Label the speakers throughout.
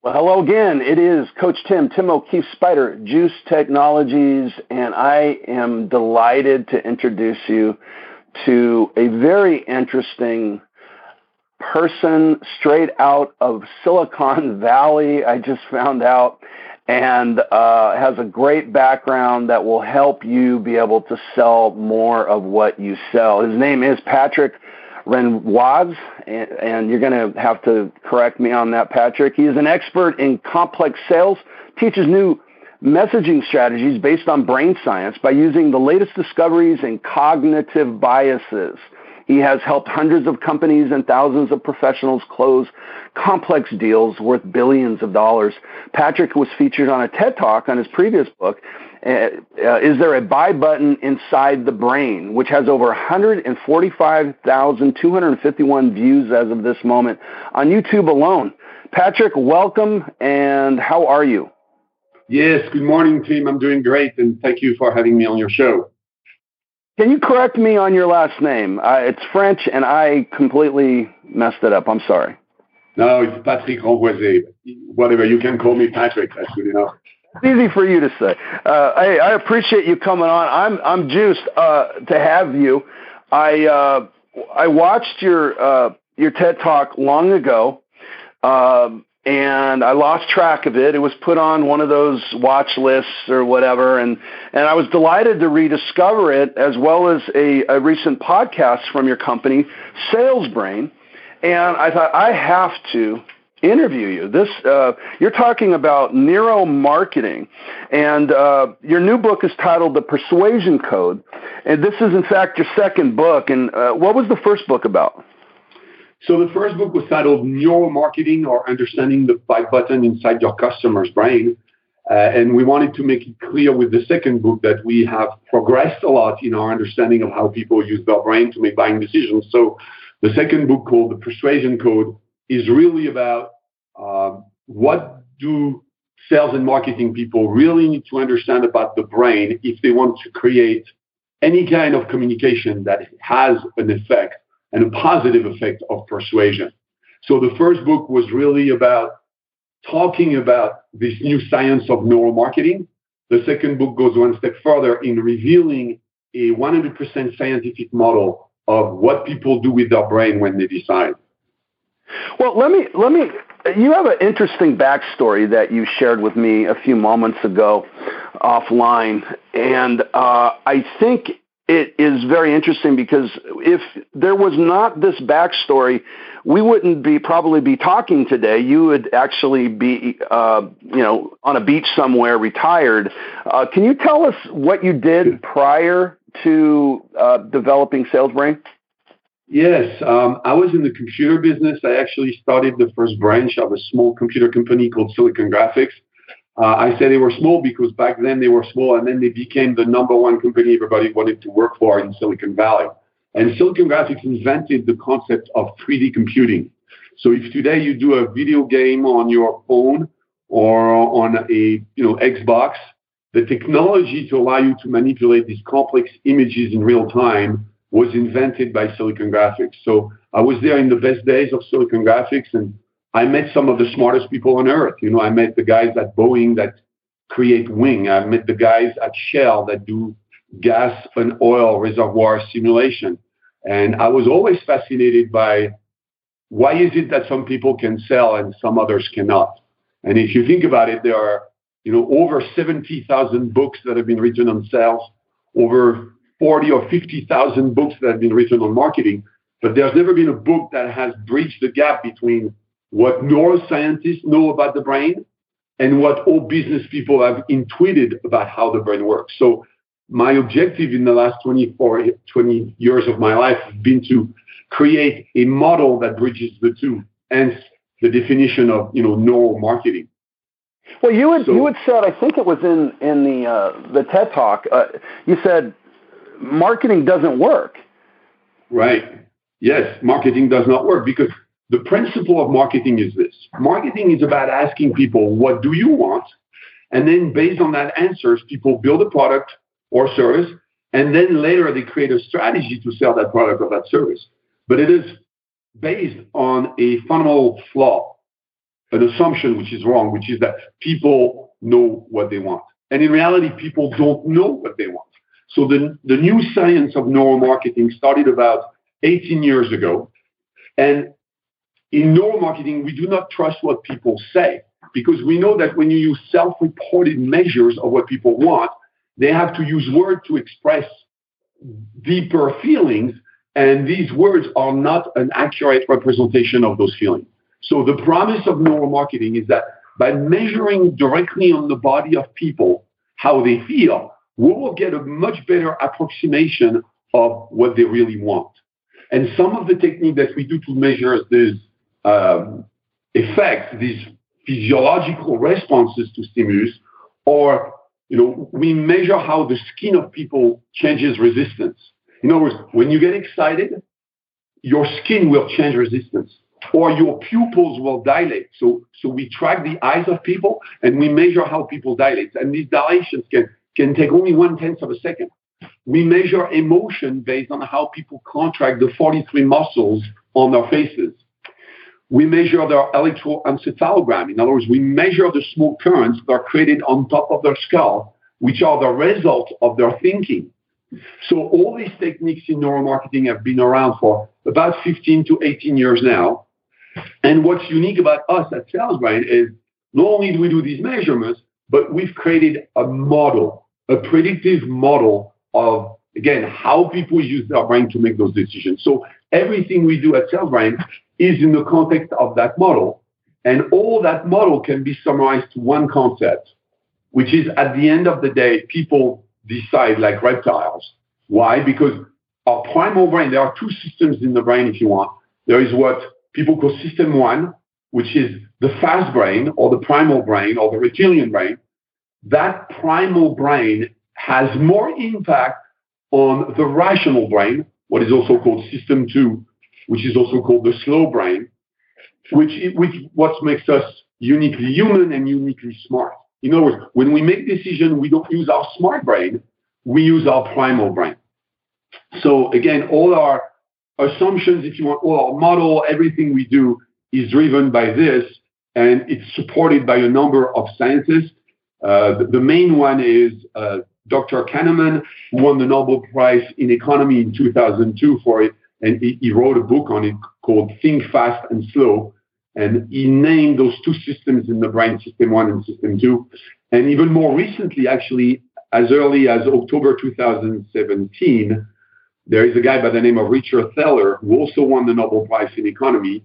Speaker 1: Well, hello again. It is Coach Tim, Tim O'Keefe Spider, Juice Technologies, and I am delighted to introduce you to a very interesting person straight out of Silicon Valley. I just found out and uh, has a great background that will help you be able to sell more of what you sell. His name is Patrick Renoise, and, and you're going to have to correct me on that, Patrick. He is an expert in complex sales, teaches new messaging strategies based on brain science by using the latest discoveries in cognitive biases. He has helped hundreds of companies and thousands of professionals close complex deals worth billions of dollars. Patrick was featured on a TED Talk on his previous book, uh, uh, Is There a Buy Button Inside the Brain, which has over 145,251 views as of this moment on YouTube alone. Patrick, welcome, and how are you?
Speaker 2: Yes, good morning, team. I'm doing great, and thank you for having me on your show.
Speaker 1: Can you correct me on your last name? Uh, it's French, and I completely messed it up. I'm sorry.
Speaker 2: No, it's Patrick Renvoise. Whatever, you can call me Patrick. That's good enough.
Speaker 1: It's easy for you to say. Uh, hey, I appreciate you coming on. I'm I'm juiced uh, to have you. I uh, I watched your uh, your TED talk long ago. Um, and I lost track of it. It was put on one of those watch lists or whatever, and and I was delighted to rediscover it as well as a, a recent podcast from your company, Sales Brain, and I thought I have to interview you. This uh, you're talking about neuromarketing, and uh, your new book is titled The Persuasion Code, and this is in fact your second book. And uh, what was the first book about?
Speaker 2: So the first book was titled Neuromarketing or Understanding the Buy Button Inside Your Customer's Brain. Uh, and we wanted to make it clear with the second book that we have progressed a lot in our understanding of how people use their brain to make buying decisions. So the second book called The Persuasion Code is really about uh, what do sales and marketing people really need to understand about the brain if they want to create any kind of communication that has an effect and a positive effect of persuasion. So the first book was really about talking about this new science of neuromarketing. The second book goes one step further in revealing a 100% scientific model of what people do with their brain when they decide.
Speaker 1: Well, let me let me. You have an interesting backstory that you shared with me a few moments ago offline, and uh, I think it is very interesting because if there was not this backstory, we wouldn't be probably be talking today. You would actually be, uh, you know, on a beach somewhere, retired. Uh, can you tell us what you did prior to uh, developing SalesBrain?
Speaker 2: Yes, um, I was in the computer business. I actually started the first branch of a small computer company called Silicon Graphics. Uh, I say they were small because back then they were small, and then they became the number one company everybody wanted to work for in Silicon Valley. And Silicon Graphics invented the concept of 3D computing. So if today you do a video game on your phone or on a you know Xbox, the technology to allow you to manipulate these complex images in real time was invented by Silicon Graphics. So I was there in the best days of Silicon Graphics and I met some of the smartest people on earth. You know, I met the guys at Boeing that create wing. I met the guys at Shell that do gas and oil reservoir simulation. And I was always fascinated by why is it that some people can sell and some others cannot? And if you think about it, there are, you know, over 70,000 books that have been written on sales, over 40 or 50,000 books that have been written on marketing, but there's never been a book that has bridged the gap between what neuroscientists know about the brain and what all business people have intuited about how the brain works. So my objective in the last 24, 20 years of my life has been to create a model that bridges the two, hence the definition of you know neuromarketing.
Speaker 1: Well, you had so, you had said I think it was in in the uh, the TED talk. Uh, you said marketing doesn't work.
Speaker 2: Right. Yes, marketing does not work because the principle of marketing is this marketing is about asking people, what do you want? And then based on that answers, people build a product or service, and then later they create a strategy to sell that product or that service. But it is based on a fundamental flaw. an assumption which is wrong, which is that people know what they want. And in reality, people don't know what they want. So the, the new science of neuromarketing started about 18 years ago. And in neuromarketing, we do not trust what people say because we know that when you use self-reported measures of what people want, they have to use words to express deeper feelings, and these words are not an accurate representation of those feelings. So the promise of neuromarketing is that by measuring directly on the body of people how they feel, we will get a much better approximation of what they really want. And some of the technique that we do to measure these um, effects, these physiological responses to stimulus, or you know, we measure how the skin of people changes resistance. In other words, when you get excited, your skin will change resistance or your pupils will dilate. So, so we track the eyes of people and we measure how people dilate. And these dilations can, can take only one tenth of a second. We measure emotion based on how people contract the 43 muscles on their faces. We measure their electroencephalogram. In other words, we measure the small currents that are created on top of their skull, which are the result of their thinking. So all these techniques in neuromarketing have been around for about 15 to 18 years now. And what's unique about us at SalesBrain is not only do we do these measurements, but we've created a model, a predictive model of, again, how people use their brain to make those decisions. So everything we do at SalesBrain is in the context of that model. And all that model can be summarized to one concept, which is at the end of the day, people decide like reptiles. Why? Because our primal brain, there are two systems in the brain, if you want. There is what people call system one, which is the fast brain or the primal brain or the reptilian brain. That primal brain has more impact on the rational brain, what is also called system two, which is also called the slow brain, which, which what makes us uniquely human and uniquely smart. In other words, when we make decisions, we don't use our smart brain, we use our primal brain. So again, all our assumptions, if you want, all our model, everything we do is driven by this, and it's supported by a number of scientists. Uh, the, main one is uh, Dr. Kahneman, who won the Nobel Prize in Economy in 2002 for it, and he, he wrote a book on it called Think Fast and Slow. And he named those two systems in the brain, System 1 and System 2. And even more recently, actually, as early as October 2017, there is a guy by the name of Richard Thaler who also won the Nobel Prize in Economy.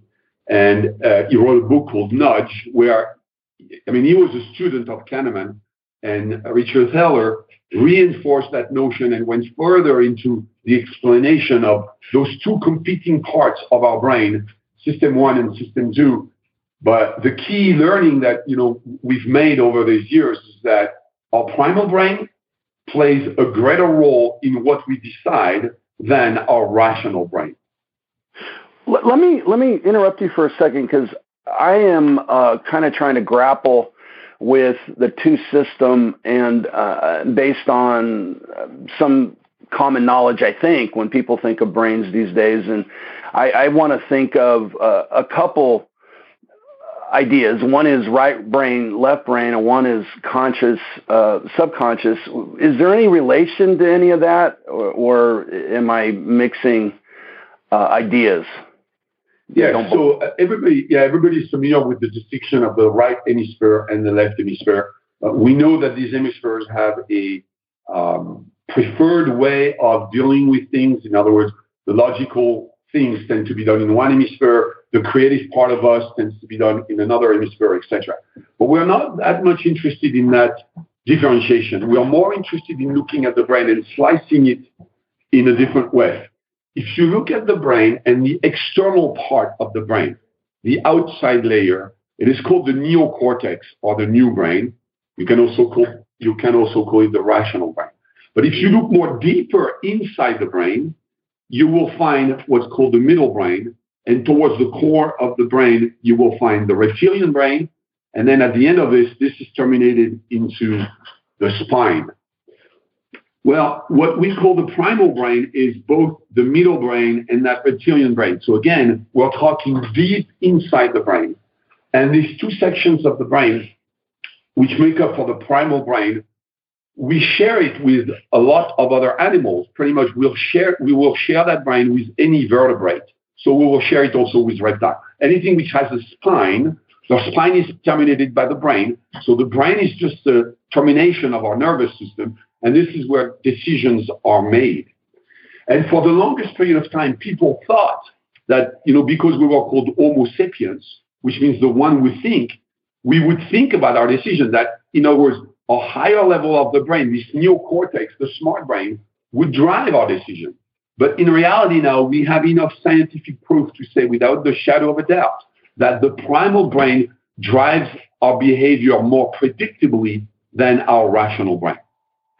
Speaker 2: And uh, he wrote a book called Nudge, where, I mean, he was a student of Kahneman. And Richard Thaler reinforced that notion and went further into the explanation of those two competing parts of our brain, system one and system two. But the key learning that you know we've made over these years is that our primal brain plays a greater role in what we decide than our rational brain.
Speaker 1: Let me let me interrupt you for a second because I am uh, kind of trying to grapple with the two system and uh, based on uh, some common knowledge, I think, when people think of brains these days. And I, I want to think of uh, a couple ideas. One is right brain, left brain, and one is conscious, uh, subconscious. Is there any relation to any of that, or, or am I mixing uh, ideas?
Speaker 2: Yeah, so uh, everybody, yeah, everybody's familiar with the distinction of the right hemisphere and the left hemisphere. Uh, we know that these hemispheres have a um, preferred way of dealing with things. In other words, the logical things tend to be done in one hemisphere. The creative part of us tends to be done in another hemisphere, etc. But we're not that much interested in that differentiation. We are more interested in looking at the brain and slicing it in a different way. If you look at the brain and the external part of the brain, the outside layer, it is called the neocortex or the new brain. You can also call you can also call it the rational brain. But if you look more deeper inside the brain, you will find what's called the middle brain. And towards the core of the brain, you will find the reptilian brain. And then at the end of this, this is terminated into the spine. Well, what we call the primal brain is both the middle brain and that reptilian brain. So again, we're talking deep inside the brain. And these two sections of the brain, which make up for the primal brain, we share it with a lot of other animals. Pretty much, we'll share we will share that brain with any vertebrate. So we will share it also with reptile. Anything which has a spine, the spine is terminated by the brain. So the brain is just the termination of our nervous system, and this is where decisions are made. And for the longest period of time, people thought that, you know, because we were called Homo sapiens, which means the one we think, we would think about our decision that, in other words, a higher level of the brain, this neocortex, the smart brain, would drive our decision. But in reality now, we have enough scientific proof to say without the shadow of a doubt that the primal brain drives our behavior more predictably than our rational brain.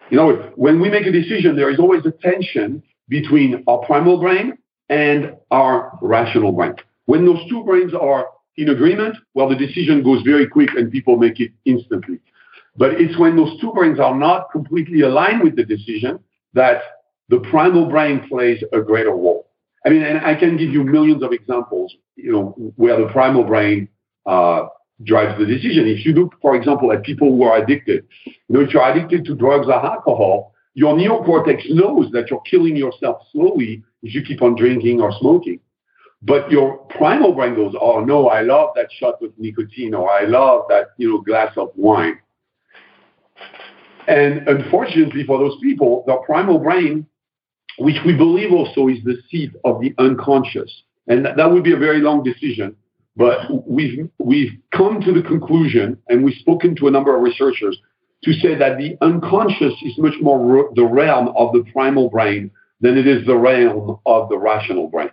Speaker 2: You know, when we make a decision, there is always a tension between our primal brain and our rational brain. When those two brains are in agreement, well, the decision goes very quick and people make it instantly. But it's when those two brains are not completely aligned with the decision that the primal brain plays a greater role. I mean, and I can give you millions of examples, you know, where the primal brain uh, drives the decision. If you look, for example, at people who are addicted, you know, if you're addicted to drugs or alcohol, your neocortex knows that you're killing yourself slowly if you keep on drinking or smoking. But your primal brain goes, oh no, I love that shot with nicotine, or I love that you know glass of wine. And unfortunately for those people, the primal brain, which we believe also is the seat of the unconscious, and that would be a very long decision. But we've we've come to the conclusion, and we've spoken to a number of researchers to say that the unconscious is much more the realm of the primal brain than it is the realm of the rational brain.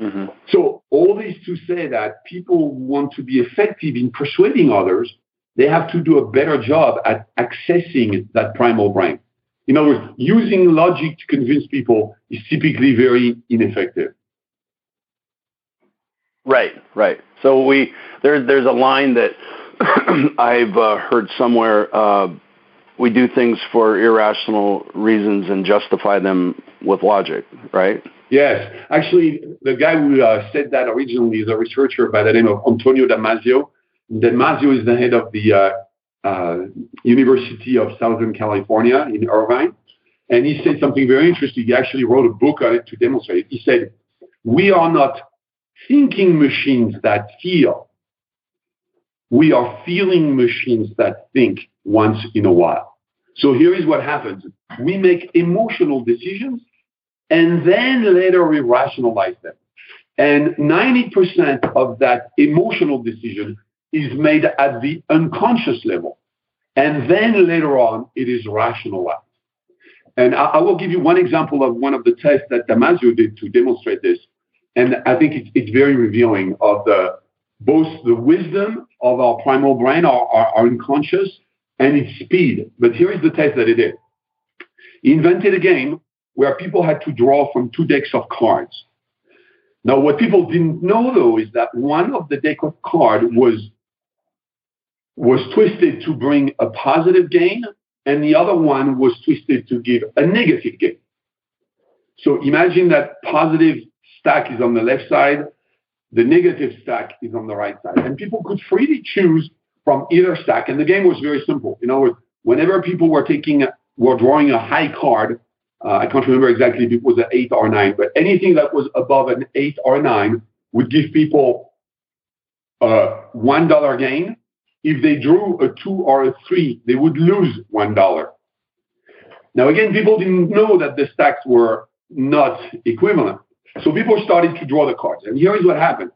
Speaker 2: Mm-hmm. So all this to say that people want to be effective in persuading others, they have to do a better job at accessing that primal brain. In other words, using logic to convince people is typically very ineffective.
Speaker 1: Right, right. So we there's there's a line that I've uh, heard somewhere. Uh, we do things for irrational reasons and justify them with logic, right?
Speaker 2: Yes, actually, the guy who uh, said that originally is a researcher by the name of Antonio Damasio. Damasio is the head of the uh, uh, University of Southern California in Irvine, and he said something very interesting. He actually wrote a book on it to demonstrate it. He said, "We are not thinking machines that feel. We are feeling machines that think once in a while." So here is what happens. We make emotional decisions and then later we rationalize them. And 90% of that emotional decision is made at the unconscious level. And then later on, it is rationalized. And I, I will give you one example of one of the tests that Damasio did to demonstrate this. And I think it's, it's very revealing of the both the wisdom of our primal brain, our, our, our unconscious, and its speed. But here is the test that he did. He invented a game where people had to draw from two decks of cards. Now, what people didn't know though is that one of the deck of cards was was twisted to bring a positive gain, and the other one was twisted to give a negative gain. So imagine that positive stack is on the left side, the negative stack is on the right side, and people could freely choose from either stack. And the game was very simple. In other words, whenever people were taking were drawing a high card, uh, I can't remember exactly if it was an eight or nine, but anything that was above an eight or nine would give people a one dollar gain. If they drew a two or a three, they would lose one dollar. Now again, people didn't know that the stacks were not equivalent. So people started to draw the cards. And here is what happened.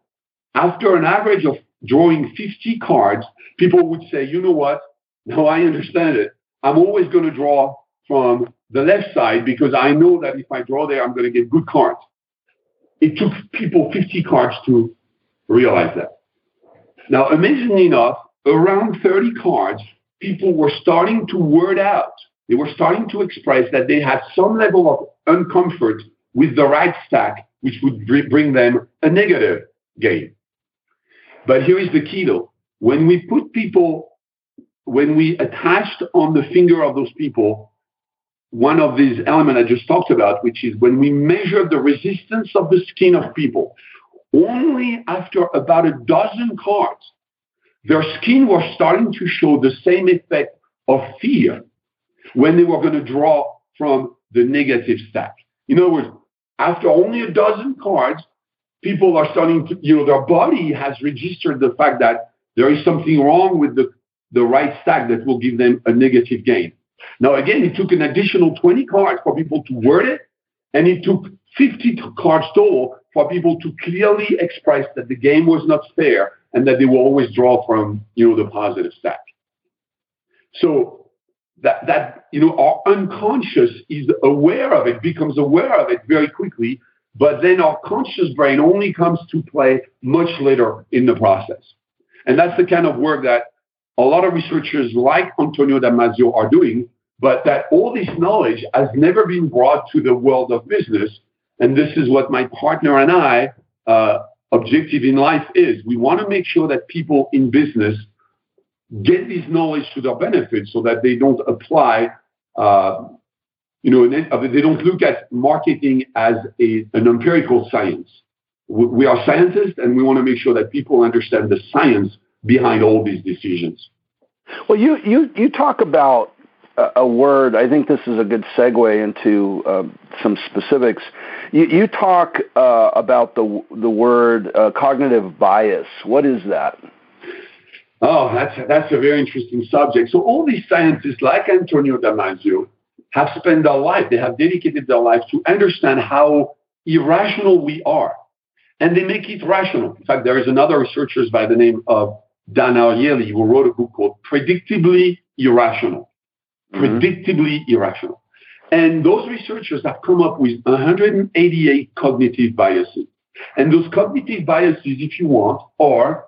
Speaker 2: After an average of drawing 50 cards, people would say, you know what? Now I understand it. I'm always going to draw from the left side because I know that if I draw there, I'm going to get good cards. It took people 50 cards to realize that. Now, amazingly enough, around 30 cards, people were starting to word out. They were starting to express that they had some level of uncomfort with the right stack, which would bring them a negative gain. But here is the key though. When we put people, when we attached on the finger of those people one of these elements I just talked about, which is when we measure the resistance of the skin of people, only after about a dozen cards their skin was starting to show the same effect of fear when they were going to draw from the negative stack. In other words, after only a dozen cards, people are starting to, you know, their body has registered the fact that there is something wrong with the, the right stack that will give them a negative gain. Now, again, it took an additional 20 cards for people to word it, and it took 50 cards total for people to clearly express that the game was not fair and that they will always draw from, you know, the positive stack. So that, that, you know, our unconscious is aware of it, becomes aware of it very quickly, but then our conscious brain only comes to play much later in the process. And that's the kind of work that a lot of researchers like Antonio Damasio are doing, but that all this knowledge has never been brought to the world of business. And this is what my partner and I, uh, objective in life is. We want to make sure that people in business get this knowledge to their benefit so that they don't apply, uh, you know, they don't look at marketing as a, an empirical science. We are scientists and we want to make sure that people understand the science behind all these decisions.
Speaker 1: Well, you, you, you talk about a word. I think this is a good segue into uh, some specifics. You, you talk uh, about the the word uh, cognitive bias. What is that?
Speaker 2: Oh, that's that's a very interesting subject. So all these scientists, like Antonio Damasio, have spent their life. They have dedicated their life to understand how irrational we are, and they make it rational. In fact, there is another researcher by the name of Dan Ariely who wrote a book called "Predictably Irrational." Mm-hmm. Predictably irrational. And those researchers have come up with 188 cognitive biases. And those cognitive biases, if you want, are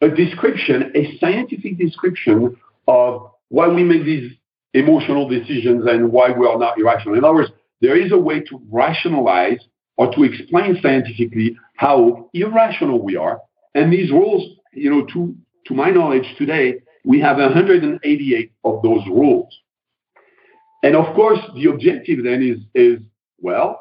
Speaker 2: a description, a scientific description of why we make these emotional decisions and why we are not irrational. In other words, there is a way to rationalize or to explain scientifically how irrational we are. And these rules, you know, to, to my knowledge today, we have 188 of those rules. And of course, the objective then is, is well,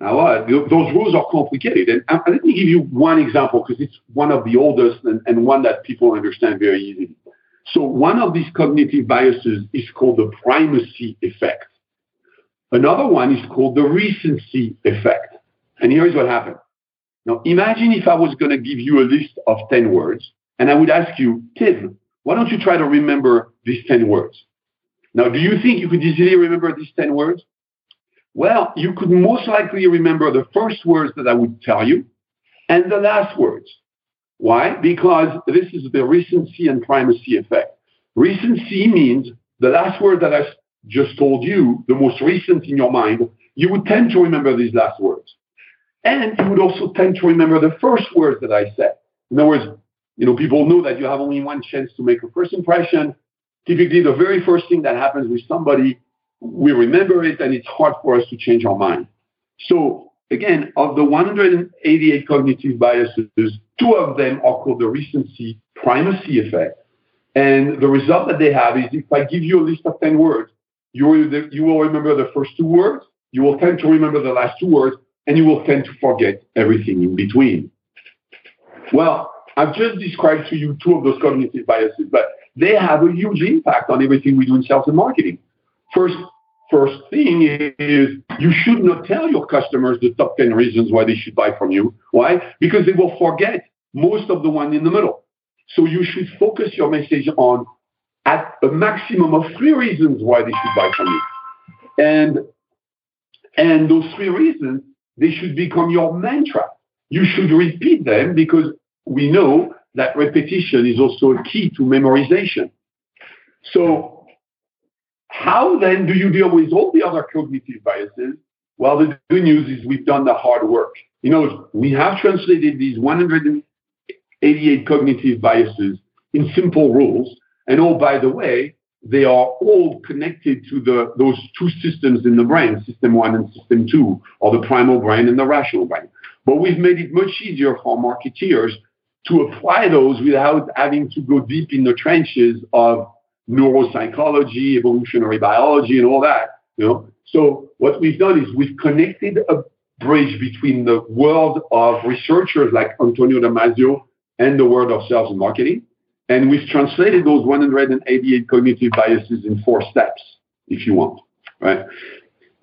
Speaker 2: now, uh, those rules are complicated. And uh, let me give you one example because it's one of the oldest and, and, one that people understand very easily. So, one of these cognitive biases is called the primacy effect. Another one is called the recency effect. And here's what happened. Now, imagine if I was going to give you a list of 10 words and I would ask you, Tim, why don't you try to remember these 10 words? Now, do you think you could easily remember these 10 words? Well, you could most likely remember the first words that I would tell you and the last words. Why? Because this is the recency and primacy effect. Recency means the last word that I just told you, the most recent in your mind, you would tend to remember these last words. And you would also tend to remember the first words that I said. In other words, you know, people know that you have only one chance to make a first impression. Typically, the very first thing that happens with somebody we remember it and it's hard for us to change our mind. So again, of the 188 cognitive biases, two of them are called the recency primacy effect. And the result that they have is if I give you a list of 10 words, you will, you will remember the first two words, you will tend to remember the last two words, and you will tend to forget everything in between. Well, I've just described to you two of those cognitive biases, but they have a huge impact on everything we do in sales and marketing. First, first thing is you should not tell your customers the top 10 reasons why they should buy from you. Why? Because they will forget most of the one in the middle. So you should focus your message on at a maximum of three reasons why they should buy from you. And and those three reasons, they should become your mantra. You should repeat them because we know that repetition is also a key to memorization. So how then do you deal with all the other cognitive biases? Well, the good news is we've done the hard work. You know, we have translated these 188 cognitive biases in simple rules. And oh, by the way, they are all connected to the, those two systems in the brain, system one and system two, or the primal brain and the rational brain. But we've made it much easier for marketeers to apply those without having to go deep in the trenches of neuropsychology, evolutionary biology, and all that. You know, so what we've done is we've connected a bridge between the world of researchers like Antonio Damasio and the world of sales and marketing, And we've translated those 188 cognitive biases in four steps, if you want, right?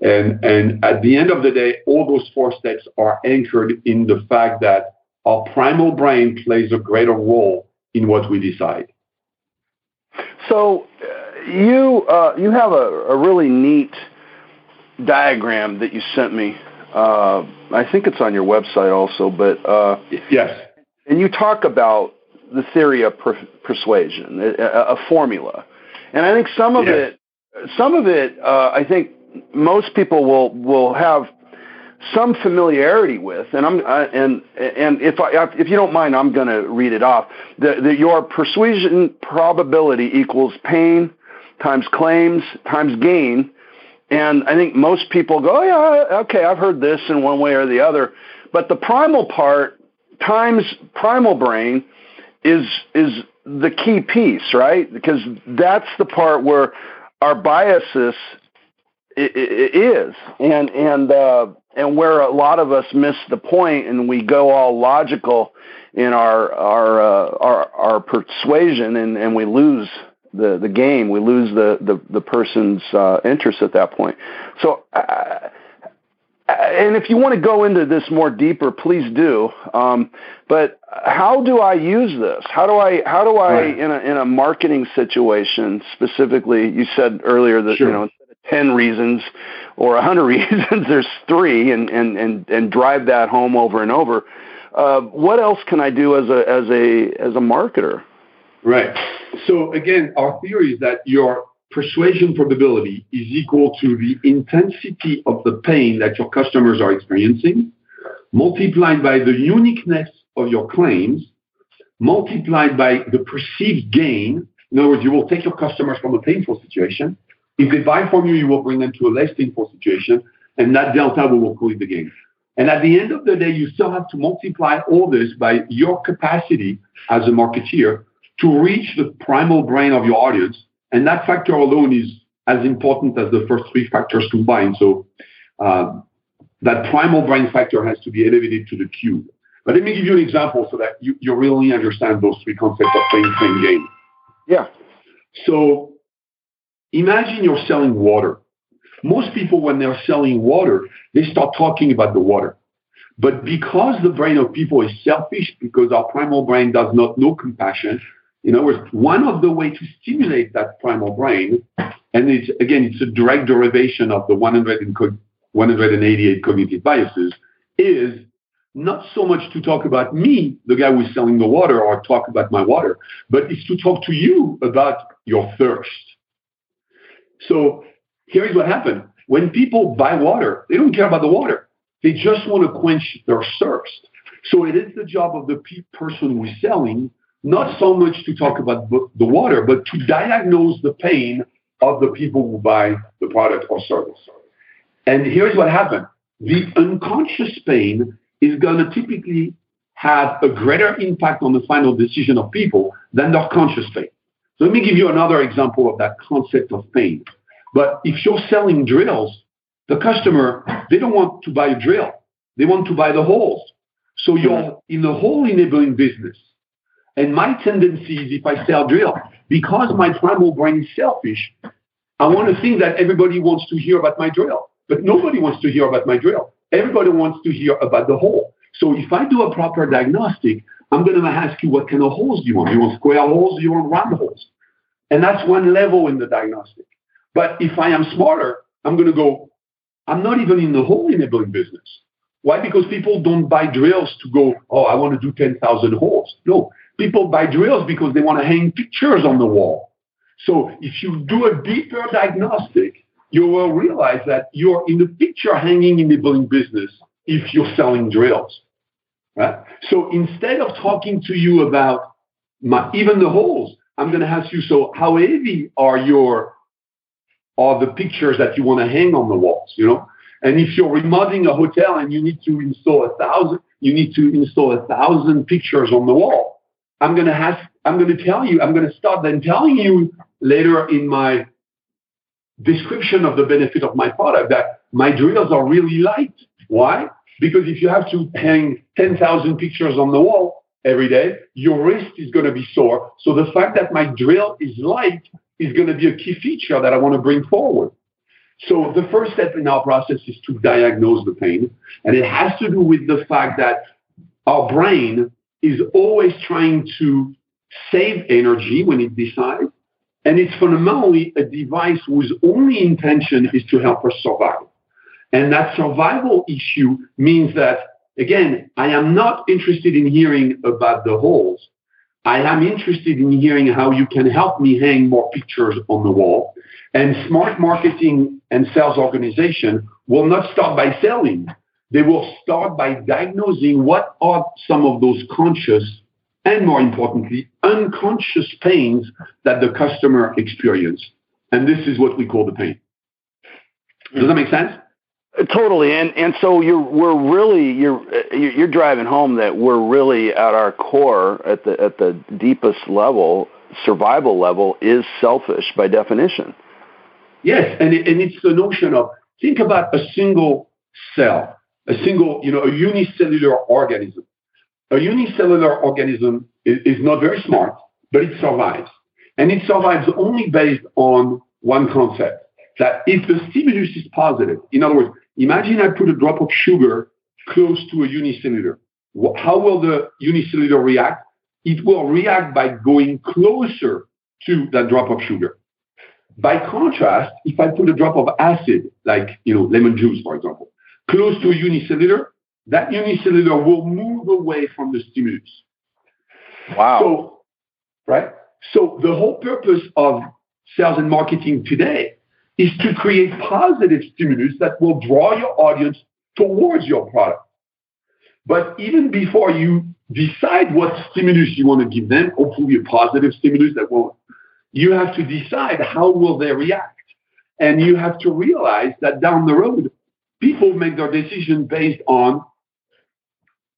Speaker 2: And, and at the end of the day, all those four steps are anchored in the fact that our primal brain plays a greater role in what we decide.
Speaker 1: So uh, you uh, you have a, a, really neat diagram that you sent me. Uh, I think it's on your website also, but uh,
Speaker 2: yes.
Speaker 1: And you talk about the theory of per- persuasion, a, a, formula, and I think some of yes. it, some of it, uh, I think most people will will have some familiarity with, and I'm uh, and and if I if you don't mind, I'm going to read it off. The, your persuasion probability equals pain times claims times gain, and I think most people go, oh, yeah, okay, I've heard this in one way or the other, but the primal part times primal brain is is the key piece, right? Because that's the part where our biases is, and and uh, and where a lot of us miss the point, and we go all logical in our our uh, our, our persuasion, and, and we lose the the game. We lose the the, the person's uh, interest at that point. So. Uh, and if you want to go into this more deeper, please do. Um, but how do I use this? How do I how do I right. in a in a marketing situation specifically? You said earlier that sure. you know 10 reasons or 100 reasons, there's three, and, and, and, and drive that home over and over. Uh, what else can I do as a, as, a, as a marketer?
Speaker 2: Right. So, again, our theory is that your persuasion probability is equal to the intensity of the pain that your customers are experiencing, multiplied by the uniqueness of your claims, multiplied by the perceived gain. In other words, you will take your customers from a painful situation if they buy from you, you will bring them to a less painful situation, and that delta will complete the game. And at the end of the day, you still have to multiply all this by your capacity as a marketeer to reach the primal brain of your audience. And that factor alone is as important as the first three factors combined. So uh, that primal brain factor has to be elevated to the cube. But let me give you an example so that you, you really understand those three concepts of pain, pain, game.
Speaker 1: Yeah.
Speaker 2: So Imagine you're selling water. Most people, when they're selling water, they start talking about the water. But because the brain of people is selfish, because our primal brain does not know compassion, in other words, one of the ways to stimulate that primal brain, and it's again, it's a direct derivation of the 188 cognitive biases, is not so much to talk about me, the guy who's selling the water, or talk about my water, but it's to talk to you about your thirst. So here's what happened. When people buy water, they don't care about the water. They just want to quench their thirst. So it is the job of the person who's selling, not so much to talk about the water, but to diagnose the pain of the people who buy the product or service. And here's what happened. The unconscious pain is going to typically have a greater impact on the final decision of people than their conscious pain. So let me give you another example of that concept of pain. But if you're selling drills, the customer, they don't want to buy a drill. They want to buy the holes. So you're in the hole enabling business. And my tendency is if I sell drill, because my primal brain is selfish, I want to think that everybody wants to hear about my drill. But nobody wants to hear about my drill. Everybody wants to hear about the hole. So if I do a proper diagnostic, I'm going to ask you what kind of holes do you want? Do you want square holes? Do you want round holes? And that's one level in the diagnostic. But if I am smarter, I'm going to go, I'm not even in the hole enabling business. Why? Because people don't buy drills to go, oh, I want to do 10,000 holes. No, people buy drills because they want to hang pictures on the wall. So if you do a deeper diagnostic, you will realize that you're in the picture hanging enabling business if you're selling drills. Right? So instead of talking to you about my, even the holes, I'm going to ask you, so how heavy are your are the pictures that you want to hang on the walls, you know? And if you're remodeling a hotel and you need to install a thousand, you need to install a thousand pictures on the wall. I'm going to have, I'm going to tell you, I'm going to start then telling you later in my description of the benefit of my product that my drills are really light. Why? Because if you have to hang 10,000 pictures on the wall, every day, your wrist is going to be sore. So the fact that my drill is light is going to be a key feature that I want to bring forward. So the first step in our process is to diagnose the pain. And it has to do with the fact that our brain is always trying to save energy when it decides. And it's fundamentally a device whose only intention is to help us survive. And that survival issue means that, again, I am not interested in hearing about the holes. I am interested in hearing how you can help me hang more pictures on the wall. And smart marketing and sales organization will not start by selling. They will start by diagnosing what are some of those conscious and more importantly, unconscious pains that the customer experience. And this is what we call the pain. Does that make sense?
Speaker 1: Totally, and and so you're we're really you're you're driving home that we're really at our core at the at the deepest level, survival level is selfish by definition.
Speaker 2: Yes, and it, and it's the notion of think about a single cell, a single you know a unicellular organism. A unicellular organism is, is not very smart, but it survives, and it survives only based on one concept that if the stimulus is positive, in other words, Imagine I put a drop of sugar close to a unicellular. How will the unicellular react? It will react by going closer to that drop of sugar. By contrast, if I put a drop of acid, like you know lemon juice, for example, close to a unicellular, that unicellular will move away from the stimulus.
Speaker 1: Wow.
Speaker 2: So, right? So the whole purpose of sales and marketing today is to create positive stimulus that will draw your audience towards your product. But even before you decide what stimulus you want to give them, hopefully a positive stimulus that will, you have to decide how will they react. And you have to realize that down the road, people make their decision based on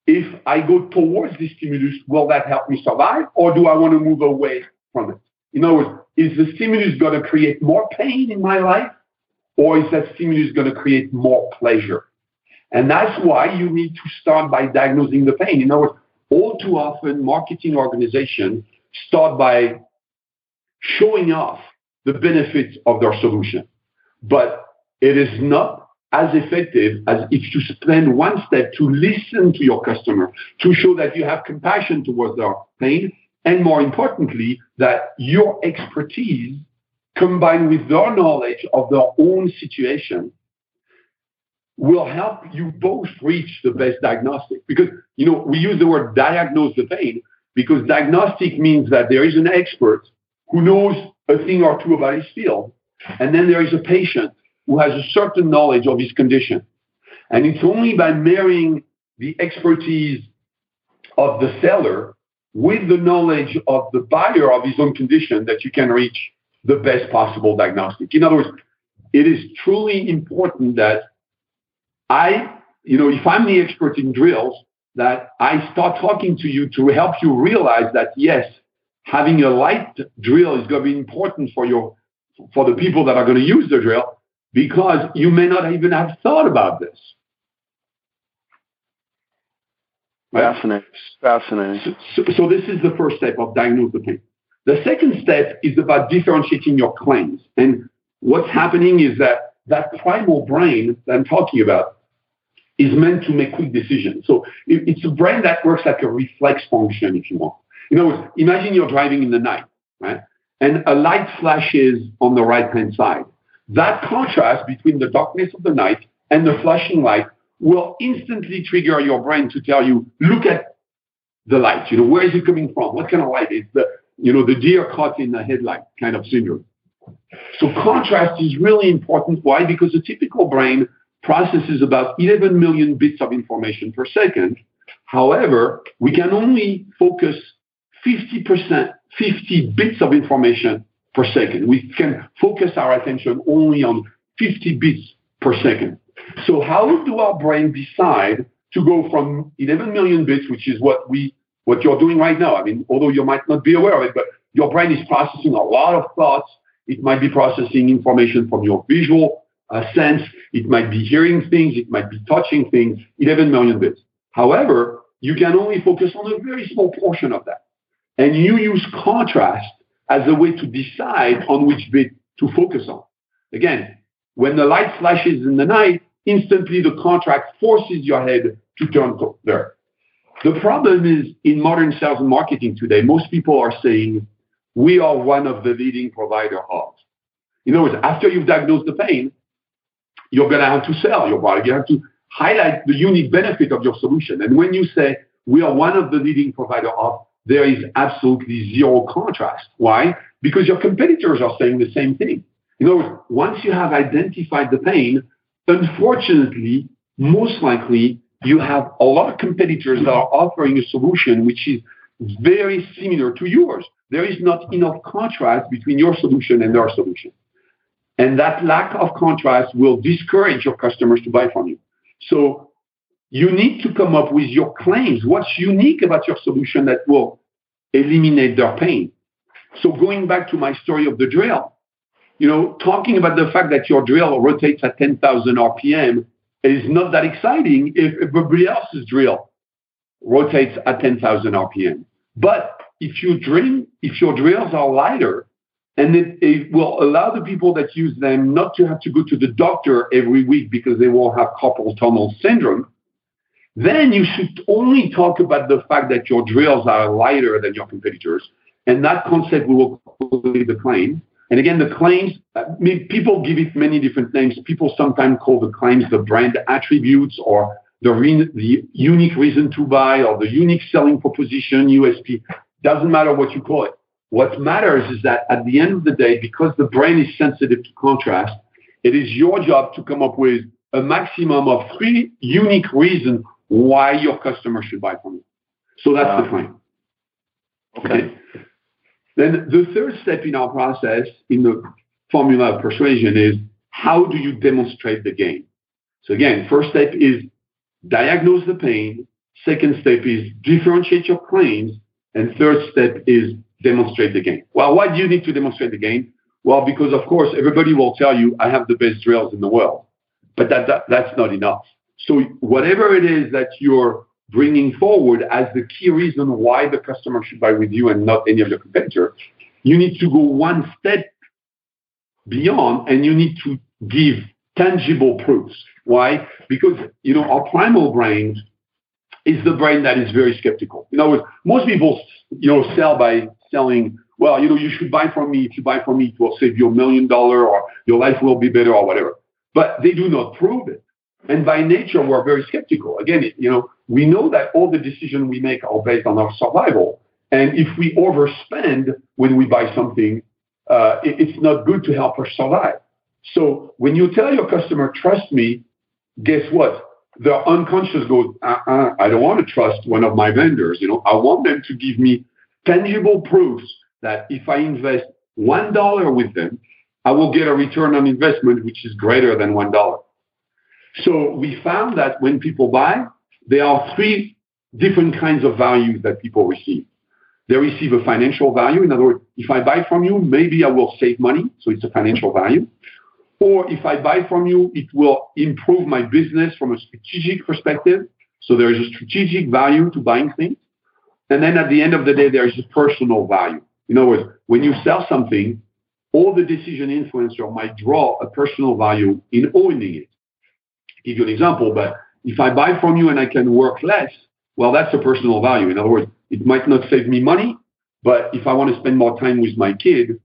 Speaker 2: if I go towards this stimulus, will that help me survive or do I want to move away from it? In other words, is the stimulus going to create more pain in my life or is that stimulus going to create more pleasure? And that's why you need to start by diagnosing the pain. In other words, all too often, marketing organizations start by showing off the benefits of their solution. But it is not as effective as if you spend one step to listen to your customer, to show that you have compassion towards their pain, and more importantly, that your expertise combined with their knowledge of their own situation will help you both reach the best diagnostic. Because, you know, we use the word diagnose the pain because diagnostic means that there is an expert who knows a thing or two about his field. And then there is a patient who has a certain knowledge of his condition. And it's only by marrying the expertise of the seller with the knowledge of the buyer of his own condition that you can reach the best possible diagnostic. In other words, it is truly important that I, you know, if I'm the expert in drills, that I start talking to you to help you realize that yes, having a light drill is going to be important for your for the people that are going to use the drill because you may not even have thought about this.
Speaker 1: Fascinating. Fascinating.
Speaker 2: So, so, this is the first step of diagnose the pain. The second step is about differentiating your claims. And what's happening is that that primal brain that I'm talking about is meant to make quick decisions. So it, it's a brain that works like a reflex function, if you want. In other words, imagine you're driving in the night, right? And a light flashes on the right hand side. That contrast between the darkness of the night and the flashing light will instantly trigger your brain to tell you, look at the light. You know, where is it coming from? What kind of light is the, you know, the deer caught in the headlight kind of syndrome. So contrast is really important. Why? Because the typical brain processes about 11 million bits of information per second. However, we can only focus 50%, 50 bits of information per second. We can focus our attention only on 50 bits per second. So how do our brain decide to go from 11 million bits, which is what we what you're doing right now? I mean, although you might not be aware of it, but your brain is processing a lot of thoughts. It might be processing information from your visual uh, sense. It might be hearing things. It might be touching things. 11 million bits. However, you can only focus on a very small portion of that. And you use contrast as a way to decide on which bit to focus on. Again, when the light flashes in the night, instantly the contract forces your head to turn there. The problem is in modern sales and marketing today, most people are saying, we are one of the leading provider of. In other words, after you've diagnosed the pain, you're going to have to sell your product. You have to highlight the unique benefit of your solution. And when you say we are one of the leading provider of, there is absolutely zero contrast. Why? Because your competitors are saying the same thing. In other words, once you have identified the pain, unfortunately, most likely you have a lot of competitors that are offering a solution which is very similar to yours. There is not enough contrast between your solution and their solution. And that lack of contrast will discourage your customers to buy from you. So you need to come up with your claims. What's unique about your solution that will eliminate their pain? So going back to my story of the drill, you know, talking about the fact that your drill rotates at 10,000 RPM is not that exciting if everybody else's drill rotates at 10,000 RPM. But if you drill, if your drills are lighter, and it, it, will allow the people that use them not to have to go to the doctor every week because they will have carpal tunnel syndrome, then you should only talk about the fact that your drills are lighter than your competitors. And that concept will be the claim. And again, the claims, I mean, people give it many different names. People sometimes call the claims the brand attributes or the, re- the unique reason to buy or the unique selling proposition, USP. Doesn't matter what you call it. What matters is that at the end of the day, because the brain is sensitive to contrast, it is your job to come up with a maximum of three unique reasons why your customer should buy from you. So that's wow. the ah. claim.
Speaker 1: Okay. okay.
Speaker 2: Then the third step in our process in the formula of persuasion is how do you demonstrate the gain? So again, first step is diagnose the pain. Second step is differentiate your claims. And third step is demonstrate the gain. Well, why do you need to demonstrate the gain? Well, because of course everybody will tell you I have the best drills in the world, but that, that that's not enough. So whatever it is that you're bringing forward as the key reason why the customer should buy with you and not any of your competitor, you need to go one step beyond and you need to give tangible proofs. Why? Because you know our primal brain is the brain that is very skeptical. In other words, most people you know sell by selling, well, you know, you should buy from me. If you buy from me, it will save you a million dollar or your life will be better or whatever. But they do not prove it. And by nature, we're very skeptical. Again, you know, we know that all the decisions we make are based on our survival. And if we overspend when we buy something, uh, it, it's not good to help us survive. So when you tell your customer, trust me, guess what? Their unconscious goes, uh-uh, I don't want to trust one of my vendors. You know, I want them to give me tangible proofs that if I invest one dollar with them, I will get a return on investment which is greater than one dollar. So we found that when people buy, there are three different kinds of values that people receive. They receive a financial value. In other words, if I buy from you, maybe I will save money. So it's a financial value. Or if I buy from you, it will improve my business from a strategic perspective. So there is a strategic value to buying things. And then at the end of the day, there is a personal value. In other words, when you sell something, all the decision influencer might draw a personal value in owning it. I'll give you an example, but if I buy from you and I can work less, well, that's a personal value. In other words, it might not save me money, but if I want to spend more time with my kid,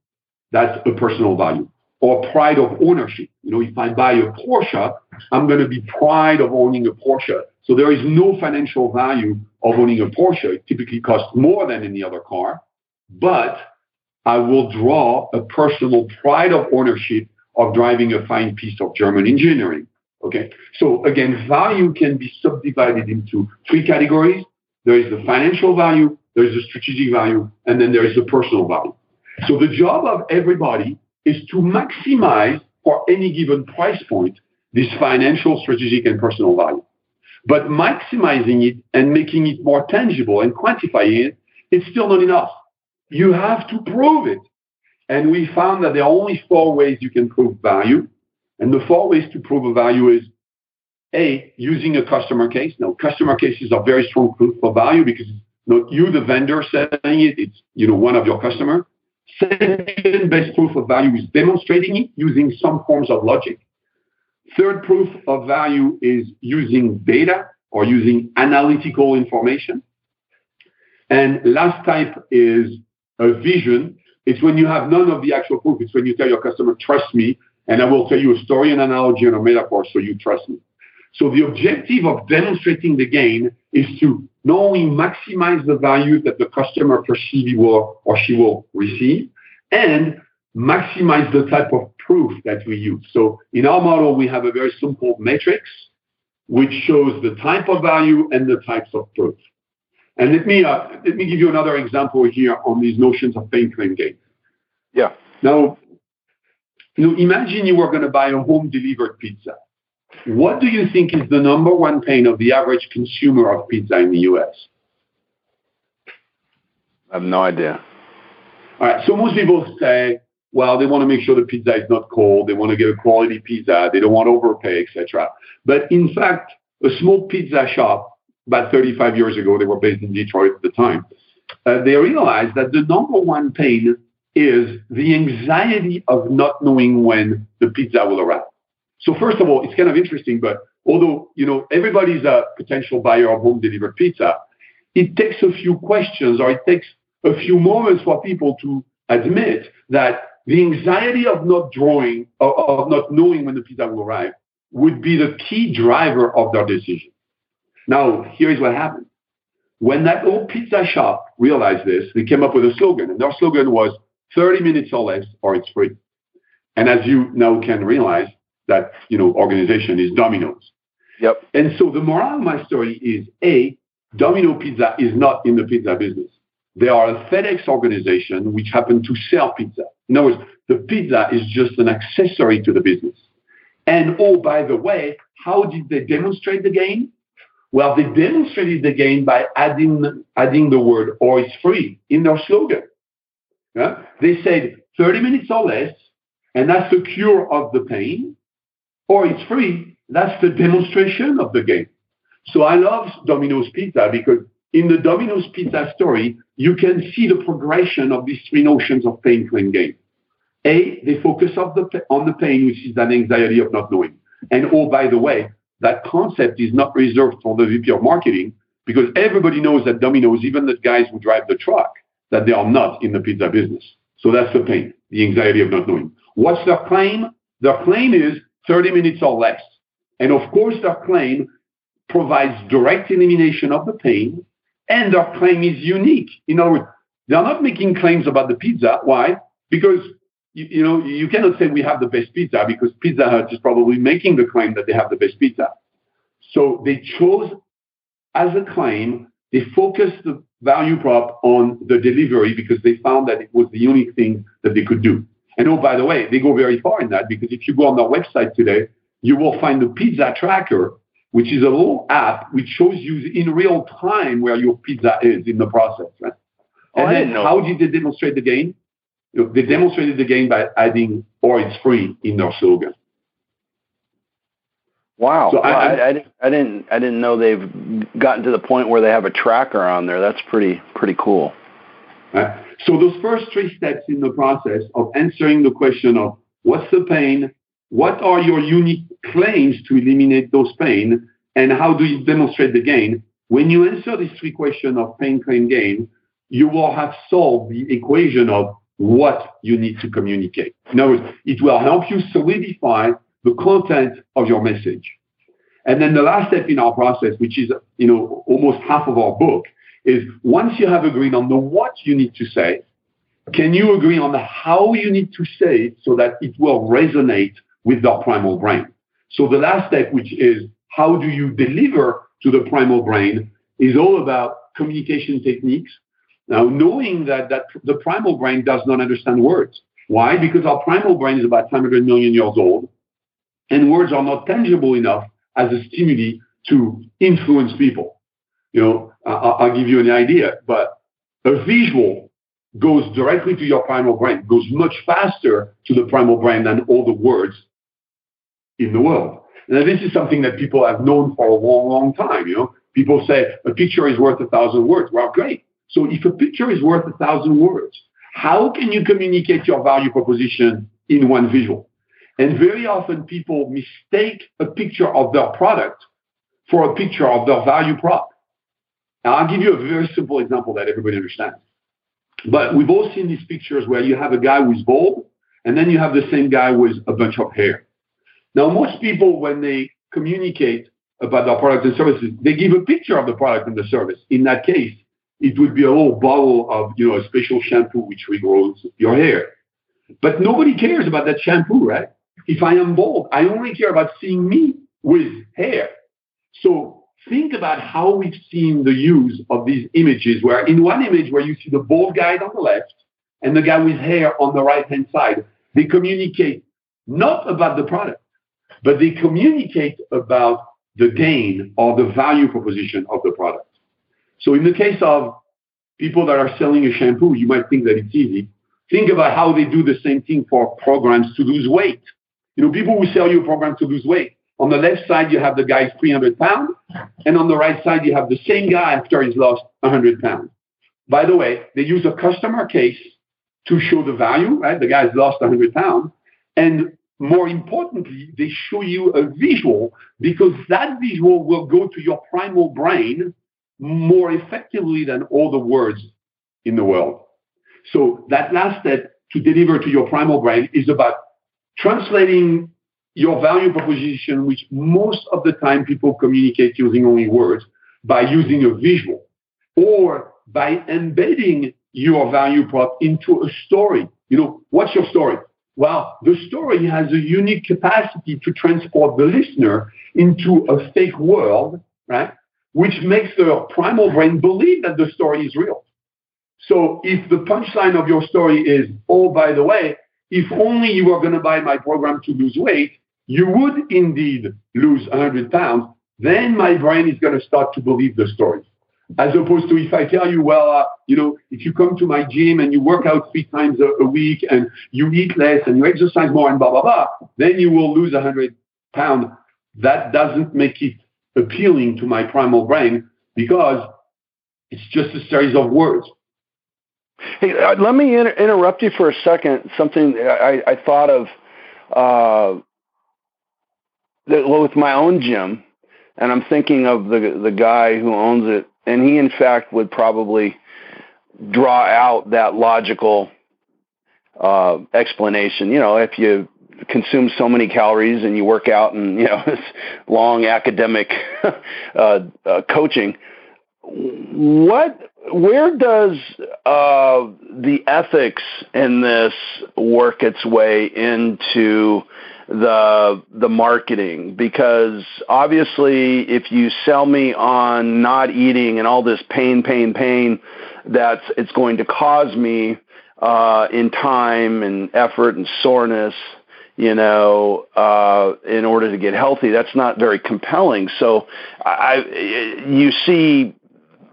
Speaker 2: that's a personal value. Or pride of ownership. You know, if I buy a Porsche, I'm going to be pride of owning a Porsche. So there is no financial value of owning a Porsche. It typically costs more than any other car, but I will draw a personal pride of ownership of driving a fine piece of German engineering. Okay. So again, value can be subdivided into three categories. There is the financial value, there is the strategic value, and then there is the personal value. So the job of everybody is to maximize for any given price point this financial, strategic, and personal value. But maximizing it and making it more tangible and quantifying it, it's still not enough. You have to prove it. And we found that there are only four ways you can prove value. And the four ways to prove a value is A, using a customer case. Now, customer cases are very strong proof of value because it's not you, the vendor, selling it. It's you know one of your customer. Second best proof of value is demonstrating it using some forms of logic. Third proof of value is using data or using analytical information. And last type is a vision. It's when you have none of the actual proof. It's when you tell your customer, trust me, and I will tell you a story, an analogy, and a metaphor so you trust me. So the objective of demonstrating the gain is to not only maximize the value that the customer perceives he will or she will receive, and maximize the type of proof that we use. So in our model, we have a very simple matrix which shows the type of value and the types of proof. And let me uh, let me give you another example here on these notions of pain claim gain.
Speaker 1: Yeah.
Speaker 2: Now, you know, imagine you were going to buy a home delivered pizza. What do you think is the number one pain of the average consumer of pizza in the US?
Speaker 1: I have no idea.
Speaker 2: All right. So most people say, well, they want to make sure the pizza is not cold. They want to get a quality pizza. They don't want to overpay, etc. But in fact, a small pizza shop about 35 years ago, they were based in Detroit at the time. Uh, they realized that the number one pain is the anxiety of not knowing when the pizza will arrive. So first of all, it's kind of interesting, but although you know everybody's a potential buyer of home delivered pizza, it takes a few questions or it takes a few moments for people to admit that the anxiety of not drawing of, not knowing when the pizza will arrive would be the key driver of their decision. Now, here's what happened. When that old pizza shop realized this, they came up with a slogan, and their slogan was 30 minutes or less, or it's free. And as you now can realize, that you know organization is Domino's.
Speaker 1: Yep.
Speaker 2: And so the moral of my story is a Domino Pizza is not in the pizza business. They are a FedEx organization which happen to sell pizza. In other words, the pizza is just an accessory to the business. And oh, by the way, how did they demonstrate the gain? Well, they demonstrated the gain by adding, adding the word or it's free in their slogan. Yeah? They said 30 minutes or less, and that's the cure of the pain, or it's free. That's the demonstration of the game. So I love Domino's Pizza because in the Domino's Pizza story, you can see the progression of these three notions of pain, claim, gain. A, they focus the, on the pain, which is that anxiety of not knowing. And oh, by the way, that concept is not reserved for the VP of marketing because everybody knows that Domino's, even the guys who drive the truck, that they are not in the pizza business. So that's the pain, the anxiety of not knowing. What's their claim? Their claim is 30 minutes or less. And of course, their claim provides direct elimination of the pain, and their claim is unique. In other words, they're not making claims about the pizza. Why? Because you, you, know, you cannot say we have the best pizza because Pizza Hut is probably making the claim that they have the best pizza. So they chose as a claim, they focused the value prop on the delivery because they found that it was the only thing that they could do. And oh, by the way, they go very far in that because if you go on their website today, you will find the pizza tracker, which is a little app which shows you in real time where your pizza is in the process. Right?
Speaker 1: Oh,
Speaker 2: and then how did they demonstrate the gain? They demonstrated the gain by adding or it's free in their slogan.
Speaker 1: Wow. So I, I, I, I, didn't I didn't know they've gotten to the point where they have a tracker on there. That's pretty pretty cool.
Speaker 2: Right? So those first three steps in the process of answering the question of what's the pain, what are your unique claims to eliminate those pain, and how do you demonstrate the gain? When you answer these three questions of pain, claim, gain, you will have solved the equation of what you need to communicate. In other words, it will help you solidify the content of your message. And then the last step in our process, which is you know almost half of our book, is once you have agreed on the what you need to say, can you agree on how you need to say it so that it will resonate with the primal brain? So the last step, which is how do you deliver to the primal brain, is all about communication techniques now, knowing that, that the primal brain does not understand words. Why? Because our primal brain is about 500 million years old, and words are not tangible enough as a stimuli to influence people. You know, I'll, I'll give you an idea, but a visual goes directly to your primal brain, goes much faster to the primal brain than all the words in the world. Now, this is something that people have known for a long, long time. You know, people say a picture is worth a thousand words. Well, great. So if a picture is worth a thousand words, how can you communicate your value proposition in one visual? And very often people mistake a picture of their product for a picture of their value prop. Now, I'll give you a very simple example that everybody understands. But we've all seen these pictures where you have a guy who's bald, and then you have the same guy with a bunch of hair. Now, most people, when they communicate about their products and services, they give a picture of the product and the service. In that case, it would be a little bottle of, you know, a special shampoo which regrows your hair. But nobody cares about that shampoo, right? If I am bald, I only care about seeing me with hair. So think about how we've seen the use of these images where in one image where you see the bald guy on the left and the guy with hair on the right hand side, they communicate not about the product, but they communicate about the gain or the value proposition of the product. So in the case of people that are selling a shampoo, you might think that it's easy. Think about how they do the same thing for programs to lose weight. You know, people who sell you a program to lose weight. On the left side, you have the guy's 300 pounds, and on the right side, you have the same guy after he's lost 100 pounds. By the way, they use a customer case to show the value, right? The guy's lost 100 pounds. And more importantly, they show you a visual because that visual will go to your primal brain more effectively than all the words in the world. So that last step to deliver to your primal brain is about translating your value proposition, which most of the time people communicate using only words, by using a visual or by embedding your value prop into a story. You know, what's your story? Well, the story has a unique capacity to transport the listener into a fake world, right? Which makes the primal brain believe that the story is real. So if the punchline of your story is, oh, by the way, if only you were going to buy my program to lose weight, you would indeed lose 100 pounds, then my brain is going to start to believe the story. As opposed to if I tell you, well, uh, you know, if you come to my gym and you work out three times a, a, week and you eat less and you exercise more and blah, blah, blah, then you will lose 100 pounds. That doesn't make it appealing to my primal brain because it's just a series of words.
Speaker 1: Hey, uh, let me inter- interrupt you for a second. Something I, I thought of uh, that, with my own gym, and I'm thinking of the the guy who owns it, and he in fact would probably draw out that logical uh, explanation. You know, if you consume so many calories and you work out and you know this long academic uh, uh, coaching, what where does uh, the ethics in this work its way into the the marketing? Because obviously if you sell me on not eating and all this pain pain pain that's it's going to cause me uh, in time and effort and soreness you know uh, in order to get healthy that's not very compelling. So i you see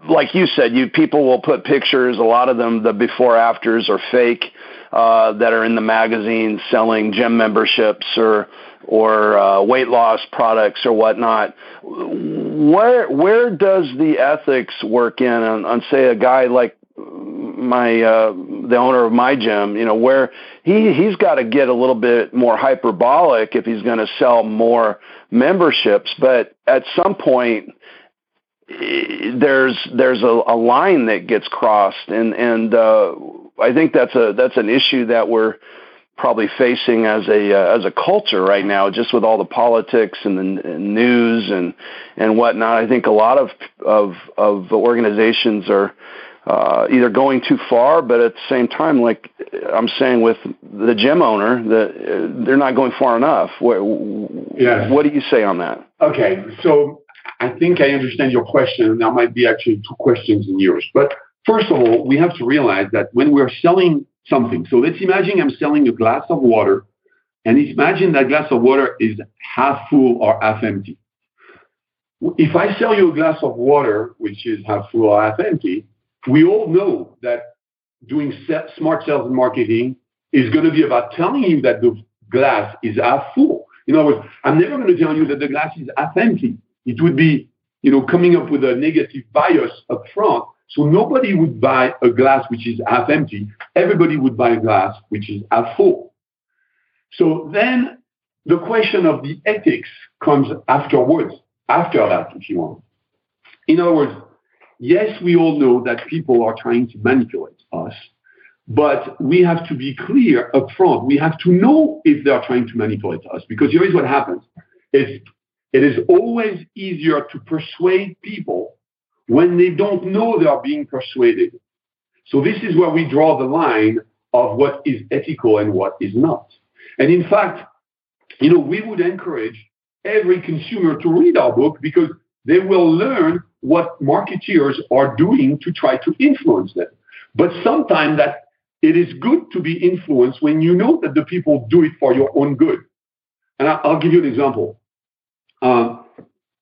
Speaker 1: like you said, you people will put pictures. A lot of them, the before afters, are fake uh, that are in the magazines selling gym memberships or or uh, weight loss products or whatnot. Where where does the ethics work in on, on say a guy like my uh, the owner of my gym? You know where he he's got to get a little bit more hyperbolic if he's going to sell more memberships, but at some point there's there's a, a line that gets crossed, and and uh, I think that's a that's an issue that we're probably facing as a uh, as a culture right now, just with all the politics and the news and and whatnot. I think a lot of of of organizations are uh, either going too far, but at the same time, like I'm saying with the gym owner, that uh, they're not going far enough. What, yes. what do you say on that?
Speaker 2: Okay, so I think I understand your question, and there might be actually two questions in yours. But first of all, we have to realize that when we're selling something, so let's imagine I'm selling a glass of water, and imagine that glass of water is half full or half empty. If I sell you a glass of water, which is half full or half empty, we all know that doing smart sales and marketing is going to be about telling you that the glass is half full In other words, I'm never going to tell you that the glass is half empty. It would be, you know, coming up with a negative bias up front. So nobody would buy a glass which is half empty. Everybody would buy a glass which is half full. So then the question of the ethics comes afterwards, after that, if you want. In other words, yes, we all know that people are trying to manipulate us, but we have to be clear up front. We have to know if they are trying to manipulate us because here is what happens. It's, it is always easier to persuade people when they don't know they are being persuaded. So this is where we draw the line of what is ethical and what is not. And in fact, you know, we would encourage every consumer to read our book because they will learn what marketeers are doing to try to influence them. But sometimes that it is good to be influenced when you know that the people do it for your own good. And I'll give you an example. Um,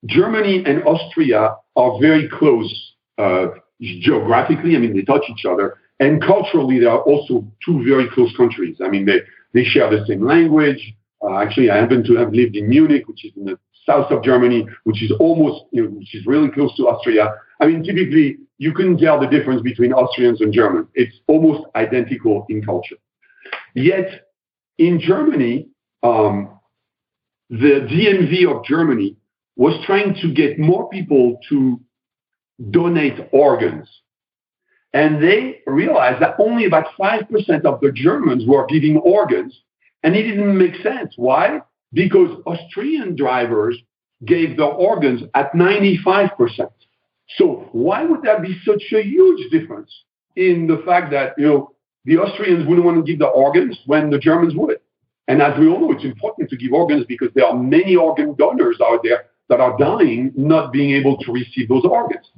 Speaker 2: Germany and Austria are very close uh, geographically. I mean, they touch each other. And culturally, they are also two very close countries. I mean, they, they share the same language. Uh, actually, I happen to have lived in Munich, which is in the south of Germany, which is almost, you know, which is really close to Austria. I mean, typically, you couldn't tell the difference between Austrians and Germans. It's almost identical in culture. Yet, in Germany, um, the DMV of Germany was trying to get more people to donate organs. And they realized that only about 5% of the Germans were giving organs and it didn't make sense. Why? Because Austrian drivers gave their organs at 95%. So why would that be such a huge difference in the fact that, you know, the Austrians wouldn't want to give the organs when the Germans would? And as we all know, it's important to give organs because there are many organ donors out there that are dying not being able to receive those organs.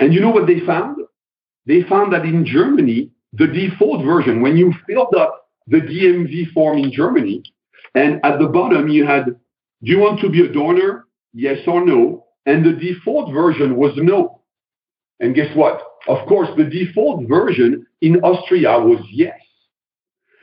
Speaker 2: And you know what they found? They found that in Germany, the default version, when you filled up the DMV form in Germany. And at the bottom, you had, do you want to be a donor? Yes or no. And the default version was no. And guess what? Of course, the default version in Austria was yes.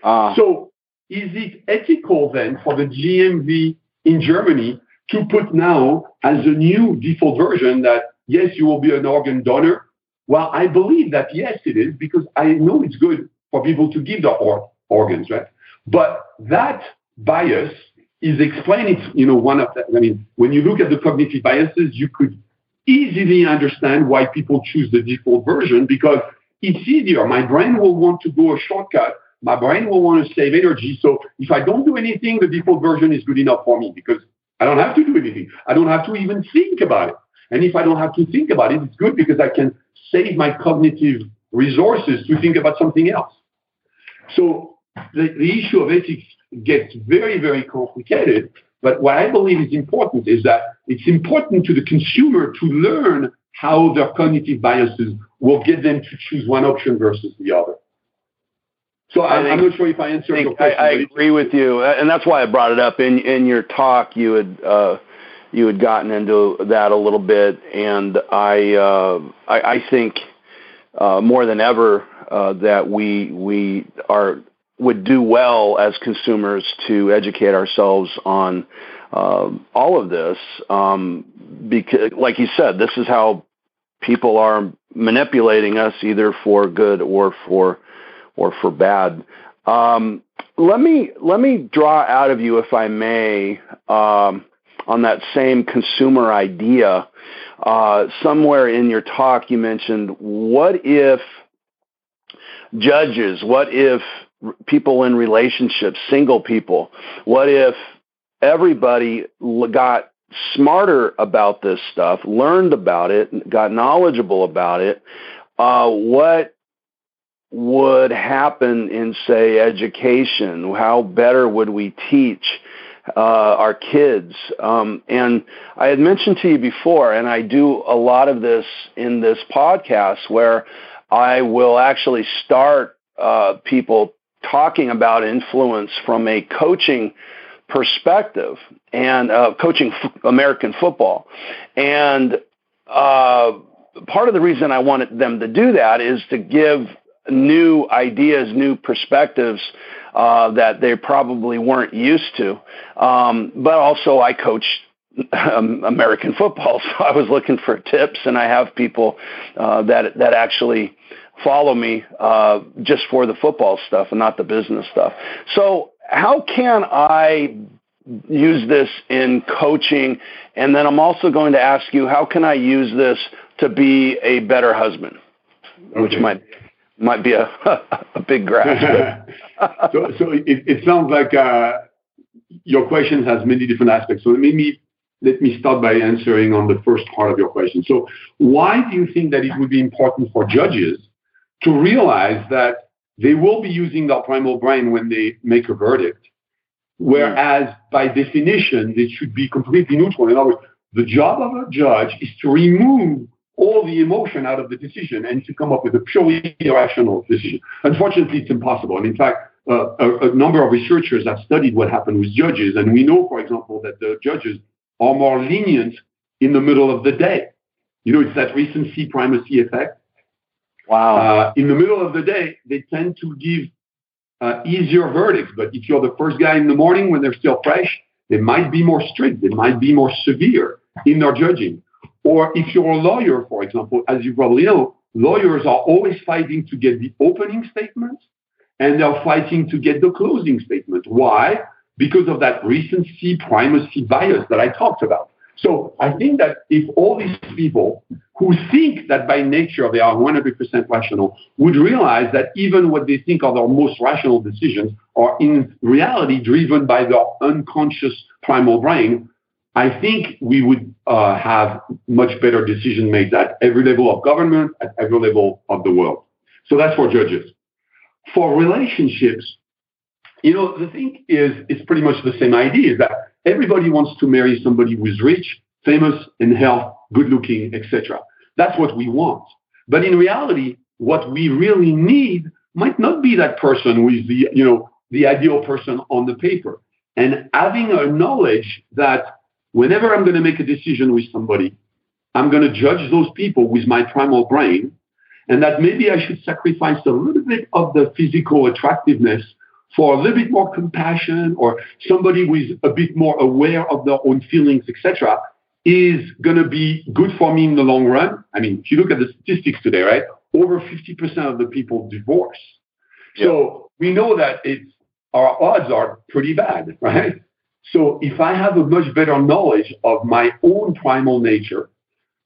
Speaker 2: Uh. So is it ethical then for the DMV in Germany to put now as a new default version that yes, you will be an organ donor? Well, I believe that yes, it is because I know it's good for people to give their organ organs, right? But that bias is explaining, you know, one of the, I mean, when you look at the cognitive biases, you could easily understand why people choose the default version because it's easier. My brain will want to go a shortcut. My brain will want to save energy. So if I don't do anything, the default version is good enough for me because I don't have to do anything. I don't have to even think about it. And if I don't have to think about it, it's good because I can save my cognitive resources to think about something else. So the, the issue of ethics gets very, very complicated. But what I believe is important is that it's important to the consumer to learn how their cognitive biases will get them to choose one option versus the other. So I am not sure if I answered I your question.
Speaker 1: I, I agree with you, and that's why I brought it up in in your talk. You had uh, you had gotten into that a little bit, and I uh, I, I think uh, more than ever uh, that we we are would do well as consumers to educate ourselves on uh, all of this. Um, because, like you said, this is how people are manipulating us, either for good or for or for bad. Um, let me let me draw out of you, if I may, um, on that same consumer idea. Uh, somewhere in your talk, you mentioned, what if judges? What if people in relationships, single people? What if everybody got smarter about this stuff, learned about it, got knowledgeable about it? Uh, what would happen in, say, education? How better would we teach? Uh, our kids. Um, and I had mentioned to you before, and I do a lot of this in this podcast where I will actually start uh, people talking about influence from a coaching perspective and uh, coaching f- American football. And uh, part of the reason I wanted them to do that is to give new ideas, new perspectives uh, that they probably weren't used to. Um, but also, I coach um, American football, so I was looking for tips, and I have people uh, that that actually follow me uh, just for the football stuff and not the business stuff. So, how can I use this in coaching? And then I'm also going to ask you, how can I use this to be a better husband? Okay. Which might might be a a big grasp.
Speaker 2: so, so it, it sounds like uh, your question has many different aspects. So let me let me start by answering on the first part of your question. So, why do you think that it would be important for judges to realize that they will be using their primal brain when they make a verdict, whereas by definition they should be completely neutral? In other words, the job of a judge is to remove all the emotion out of the decision and to come up with a purely irrational decision. Unfortunately, it's impossible. And in fact, uh, a, a, number of researchers have studied what happened with judges, and we know, for example, that the judges are more lenient in the middle of the day. You know, it's that recency primacy effect.
Speaker 1: Wow.
Speaker 2: Uh, in the middle of the day, they tend to give uh, easier verdicts. But if you're the first guy in the morning when they're still fresh, they might be more strict. They might be more severe in their judging. Or if you're a lawyer, for example, as you probably know, lawyers are always fighting to get the opening statement and they're fighting to get the closing statement. Why? Because of that recency primacy bias that I talked about. So I think that if all these people who think that by nature they are 100% rational would realize that even what they think are their most rational decisions are in reality driven by their unconscious primal brain, I think we would uh, have much better decision made at every level of government, at every level of the world. So that's for judges. For relationships, you know, the thing is, it's pretty much the same idea, that everybody wants to marry somebody who's rich, famous, in health, good looking, etc. That's what we want. But in reality, what we really need might not be that person who is the, you know, the ideal person on the paper. And having a knowledge that whenever I'm going to make a decision with somebody, I'm going to judge those people with my primal brain, and that maybe I should sacrifice a little bit of the physical attractiveness for a little bit more compassion or somebody who is a bit more aware of their own feelings, etc., is going to be good for me in the long run. I mean, if you look at the statistics today, right, over 50% of the people divorce. Yeah. So we know that it's our odds are pretty bad, right? So if I have a much better knowledge of my own primal nature,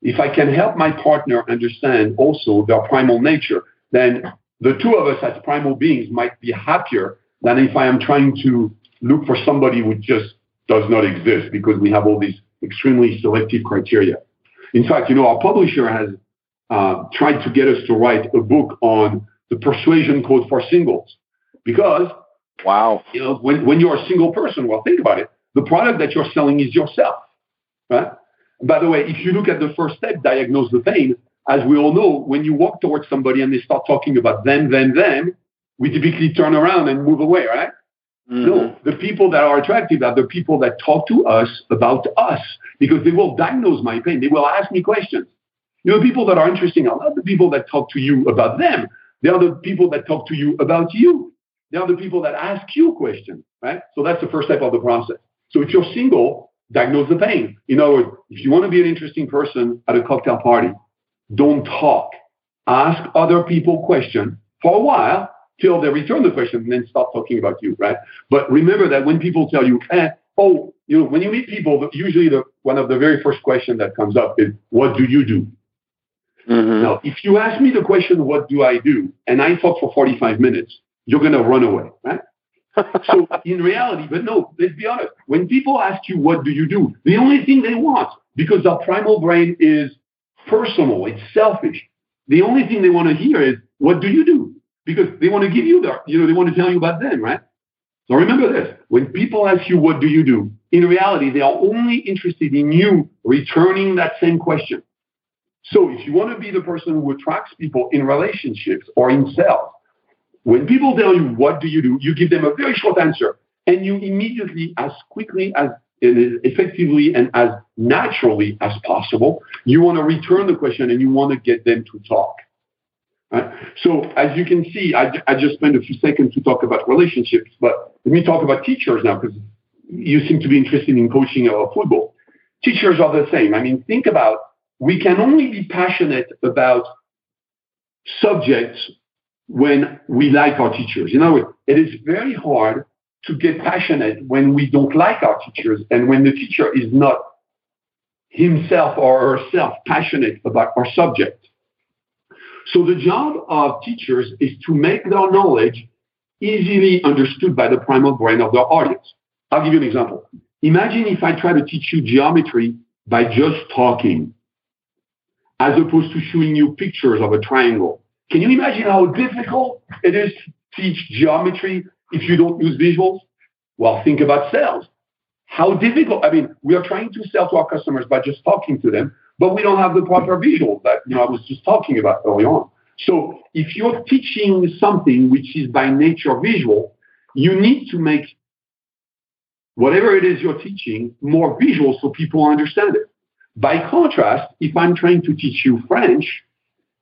Speaker 2: if I can help my partner understand also their primal nature, then the two of us as primal beings might be happier than if I am trying to look for somebody who just does not exist because we have all these extremely selective criteria. In fact, you know, our publisher has uh, tried to get us to write a book on the persuasion code for singles because
Speaker 1: Wow.
Speaker 2: You know, when, when you're a single person, well, think about it. The product that you're selling is yourself. Right? By the way, if you look at the first step, diagnose the pain, as we all know, when you walk towards somebody and they start talking about them, them, them, we typically turn around and move away, right? Mm-hmm. No, the people that are attractive are the people that talk to us about us because they will diagnose my pain. They will ask me questions. You know, people that are interesting are not the people that talk to you about them. They are the people that talk to you about you. They are the people that ask you questions, right? So that's the first step of the process. So if you're single, diagnose the pain. In other words, if you want to be an interesting person at a cocktail party, don't talk. Ask other people questions for a while till they return the question and then start talking about you, right? But remember that when people tell you, eh, oh, you know, when you meet people, usually the, one of the very first questions that comes up is, what do you do? Mm-hmm. Now, if you ask me the question, what do I do? And I talk for 45 minutes, you're going to run away, right? so in reality, but no, let's be honest. When people ask you, what do you do? The only thing they want, because our primal brain is personal, it's selfish. The only thing they want to hear is, what do you do? Because they want to give you the, you know, they want to tell you about them, right? So remember this. When people ask you, what do you do? In reality, they are only interested in you returning that same question. So if you want to be the person who attracts people in relationships or in sales, when people tell you, what do you do? You give them a very short answer and you immediately, as quickly as effectively and as naturally as possible, you want to return the question and you want to get them to talk. Right? So as you can see, I, I just spent a few seconds to talk about relationships, but let me talk about teachers now because you seem to be interested in coaching or football. Teachers are the same. I mean, think about we can only be passionate about subjects when we like our teachers. You know, it is very hard to get passionate when we don't like our teachers and when the teacher is not himself or herself passionate about our subject. So the job of teachers is to make their knowledge easily understood by the primal brain of their audience. I'll give you an example. Imagine if I try to teach you geometry by just talking, as opposed to showing you pictures of a triangle. Can you imagine how difficult it is to teach geometry if you don't use visuals? Well, think about sales. How difficult. I mean, we are trying to sell to our customers by just talking to them, but we don't have the proper visual that you know I was just talking about early on. So if you're teaching something which is by nature visual, you need to make whatever it is you're teaching more visual so people understand it. By contrast, if I'm trying to teach you French,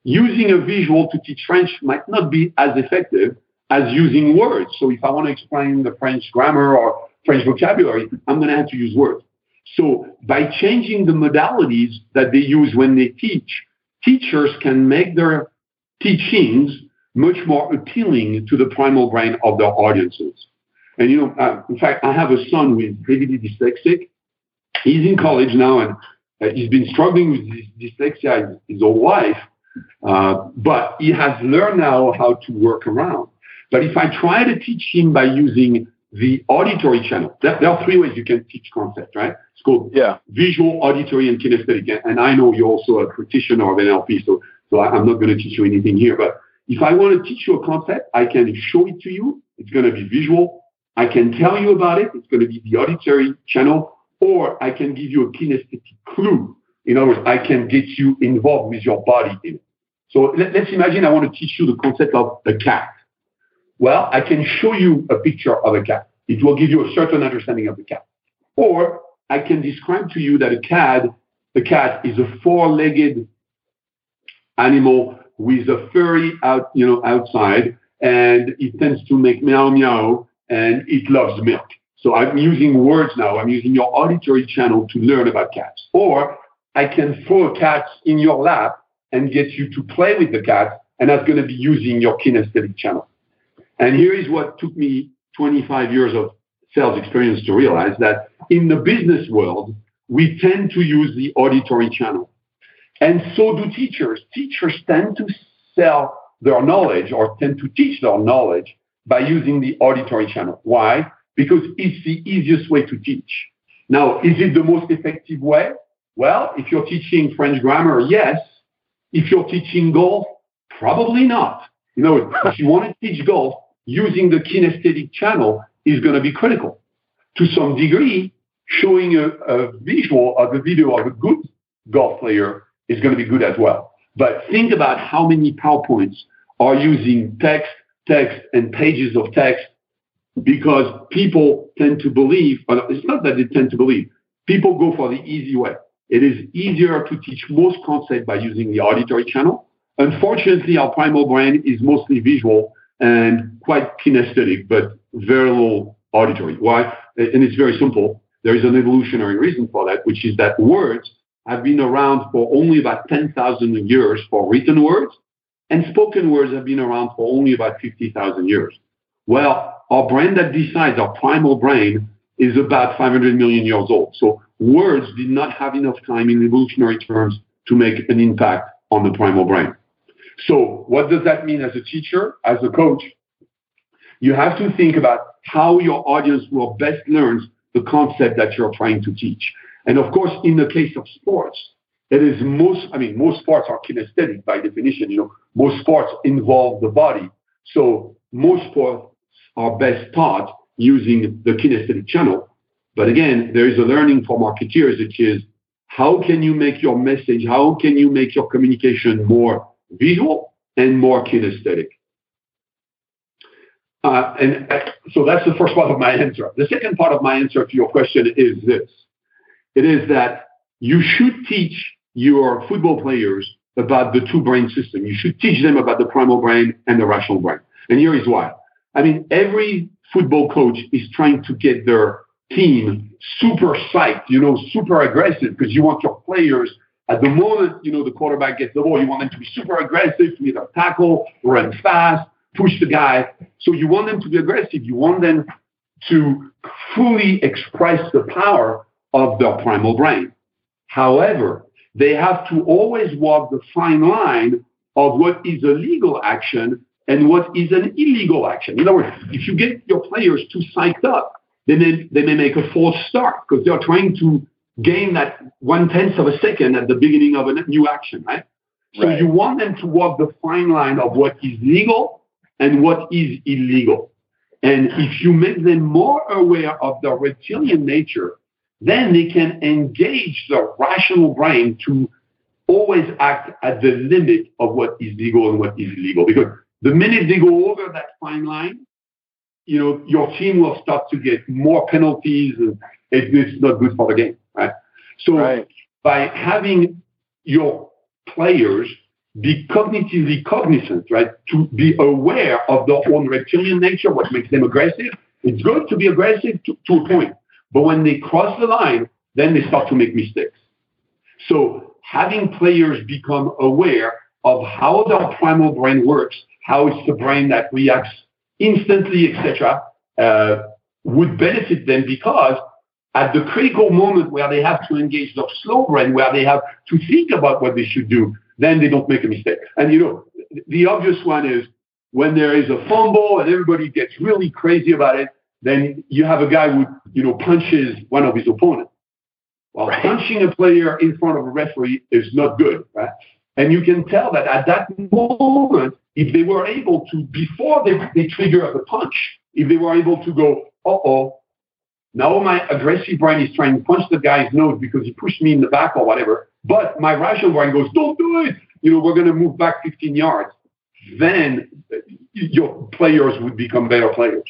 Speaker 2: using a visual to teach French might not be as effective as using words. So if I want to explain the French grammar or French vocabulary, I'm going to have to use words. So by changing the modalities that they use when they teach, teachers can make their teachings much more appealing to the primal brain of their audiences. And you know, uh, in fact, I have a son who is heavily dyslexic. He's in college now, and uh, he's been struggling with dyslexia his, his whole life. Uh, but he has learned now how to work around. But if I try to teach him by using the auditory channel, there, there are three ways you can teach concept, right? It's called
Speaker 1: yeah.
Speaker 2: visual, auditory, and kinesthetic. And I know you're also a practitioner of NLP, so so I'm not going to teach you anything here. But if I want to teach you a concept, I can show it to you. It's going to be visual. I can tell you about it. It's going to be the auditory channel, or I can give you a kinesthetic clue. In other words, I can get you involved with your body in it. So let, us imagine I want to teach you the concept of a cat. Well, I can show you a picture of a cat. It will give you a certain understanding of the cat. Or I can describe to you that a cat, the cat is a four-legged animal with a furry out, you know, outside, and it tends to make meow meow, and it loves milk. So I'm using words now. I'm using your auditory channel to learn about cats. Or I can throw a cat in your lap and get you to play with the cat, and that's going to be using your kinesthetic channel. And here is what took me 25 years of sales experience to realize that in the business world, we tend to use the auditory channel. And so do teachers. Teachers tend to sell their knowledge or tend to teach their knowledge by using the auditory channel. Why? Because it's the easiest way to teach. Now, is it the most effective way? Well, if you're teaching French grammar, yes. If you're teaching golf, probably not. You know, if you want to teach golf, using the kinesthetic channel is going to be critical. To some degree, showing a, a visual of a video of a good golf player is going to be good as well. But think about how many PowerPoints are using text, text, and pages of text because people tend to believe, it's not that they tend to believe, people go for the easy way. It is easier to teach most concepts by using the auditory channel. Unfortunately, our primal brain is mostly visual and quite kinesthetic, but very little auditory. Why? And it's very simple. There is an evolutionary reason for that, which is that words have been around for only about 10,000 years for written words, and spoken words have been around for only about 50,000 years. Well, our brain that decides, our primal brain, is about 500 million years old. So words did not have enough time in evolutionary terms to make an impact on the primal brain. So what does that mean as a teacher, as a coach? You have to think about how your audience will best learn the concept that you're trying to teach. And of course, in the case of sports, it is most, I mean, most sports are kinesthetic by definition. You know, most sports involve the body. So most sports are best taught using the kinesthetic channel. But again, there is a learning for marketeers, which is how can you make your message, how can you make your communication more visual and more kinesthetic? Uh, and so that's the first part of my answer. The second part of my answer to your question is this. It is that you should teach your football players about the two brain system. You should teach them about the primal brain and the rational brain. And here is why. I mean, every football coach is trying to get their team super psyched, you know, super aggressive because you want your players at the moment, you know, the quarterback gets the ball, you want them to be super aggressive, either tackle, run fast, push the guy. So you want them to be aggressive. You want them to fully express the power of their primal brain. However, they have to always walk the fine line of what is a legal action and what is an illegal action. In other words, if you get your players too psyched up, they may, they may make a false start because they're trying to gain that one tenth of a second at the beginning of a new action, right? So right. you want them to walk the fine line of what is legal and what is illegal. And if you make them more aware of their reptilian nature, then they can engage the rational brain to always act at the limit of what is legal and what is illegal. Because the minute they go over that fine line, you know, your team will start to get more penalties and it's not good for the game, right? So right. by having your players be cognitively cognizant, right, to be aware of their own reptilian nature, what makes them aggressive, it's good to be aggressive to, to a point. But when they cross the line, then they start to make mistakes. So having players become aware of how their primal brain works, how it's the brain that reacts instantly, etc., uh, would benefit them because at the critical moment where they have to engage their slow brain, where they have to think about what they should do, then they don't make a mistake. And you know, the obvious one is when there is a fumble and everybody gets really crazy about it, then you have a guy who, you know, punches one of his opponents. Well, right. punching a player in front of a referee is not good, right? And you can tell that at that moment, if they were able to, before they, they trigger the punch, if they were able to go, uh-oh, now my aggressive brain is trying to punch the guy's nose because he pushed me in the back or whatever, but my rational brain goes, don't do it. You know, we're going to move back 15 yards. Then your players would become better players.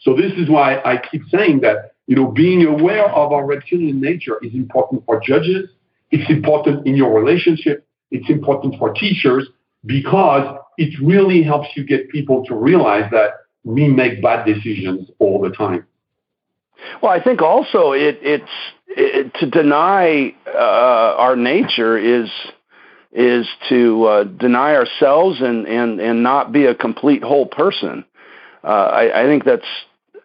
Speaker 2: So this is why I keep saying that, you know, being aware of our reptilian nature is important for judges. It's important in your relationship. It's important for teachers because it really helps you get people to realize that we make bad decisions all the time.
Speaker 1: Well, I think also it, it's it, to deny uh, our nature is is to uh, deny ourselves and, and, and not be a complete whole person. Uh, I, I think that's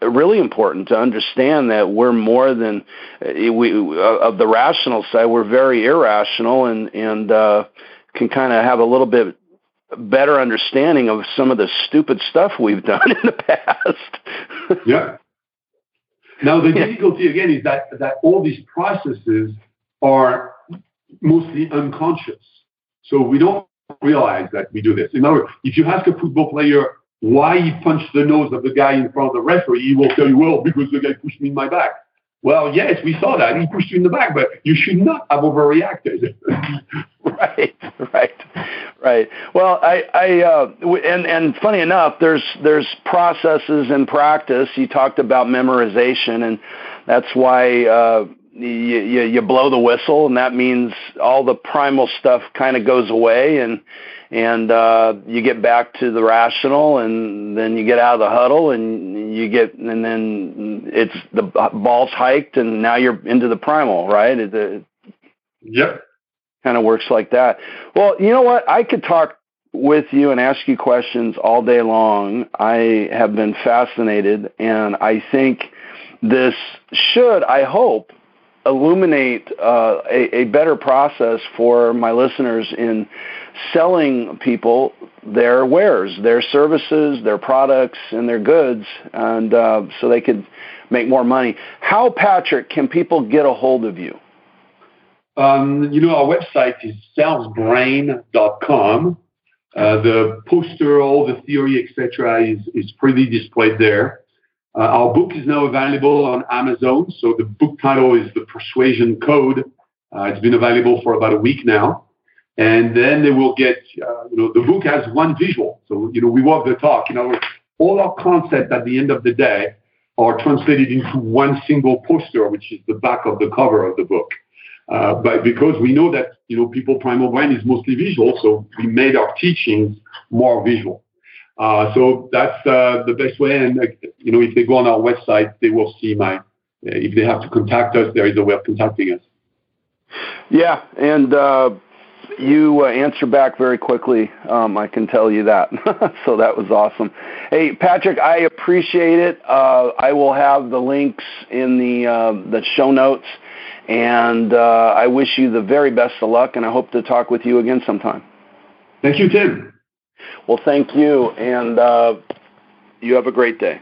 Speaker 1: really important to understand that we're more than uh, we uh, of the rational side. We're very irrational and and uh, can kind of have a little bit better understanding of some of the stupid stuff we've done in the past.
Speaker 2: yeah. Now the difficulty again is that that all these processes are mostly unconscious, so we don't realize that we do this. In other words, if you ask a football player why he punched the nose of the guy in front of the referee, he will tell you, well, because the guy pushed me in my back. Well, yes, we saw that. He pushed you in the back, but you should not have overreacted.
Speaker 1: right, right, right. Well, I, I, uh, and and funny enough, there's there's processes in practice. You talked about memorization, and that's why. Uh, you, you, you blow the whistle, and that means all the primal stuff kind of goes away, and and uh, you get back to the rational, and then you get out of the huddle, and you get, and then it's the ball's hiked, and now you're into the primal, right? It, it
Speaker 2: yep.
Speaker 1: Kind of works like that. Well, you know what? I could talk with you and ask you questions all day long. I have been fascinated, and I think this should, I hope, illuminate uh, a, a, better process for my listeners in selling people their wares, their services, their products, and their goods, and uh, so they could make more money. How, Patrick, can people get a hold of you?
Speaker 2: Um, you know, our website is salesbrain.com. Uh, the poster, all the theory, etc., is, is pretty displayed there. Uh, our book is now available on Amazon. So the book title is The Persuasion Code. Uh, it's been available for about a week now. And then they will get, uh, you know, the book has one visual. So, you know, we walk the talk. You know, all our concepts at the end of the day are translated into one single poster, which is the back of the cover of the book. Uh, but because we know that you know people primal brain is mostly visual, so we made our teachings more visual. Uh, so that's uh, the best way. And you know, if they go on our website, they will see my. If they have to contact us, there is a way of contacting us.
Speaker 1: Yeah, and uh, you uh, answer back very quickly. Um, I can tell you that. so that was awesome. Hey, Patrick, I appreciate it. Uh, I will have the links in the uh, the show notes, and uh, I wish you the very best of luck. And I hope to talk with you again sometime.
Speaker 2: Thank you, Tim.
Speaker 1: Well, thank you, and uh, you have a great day.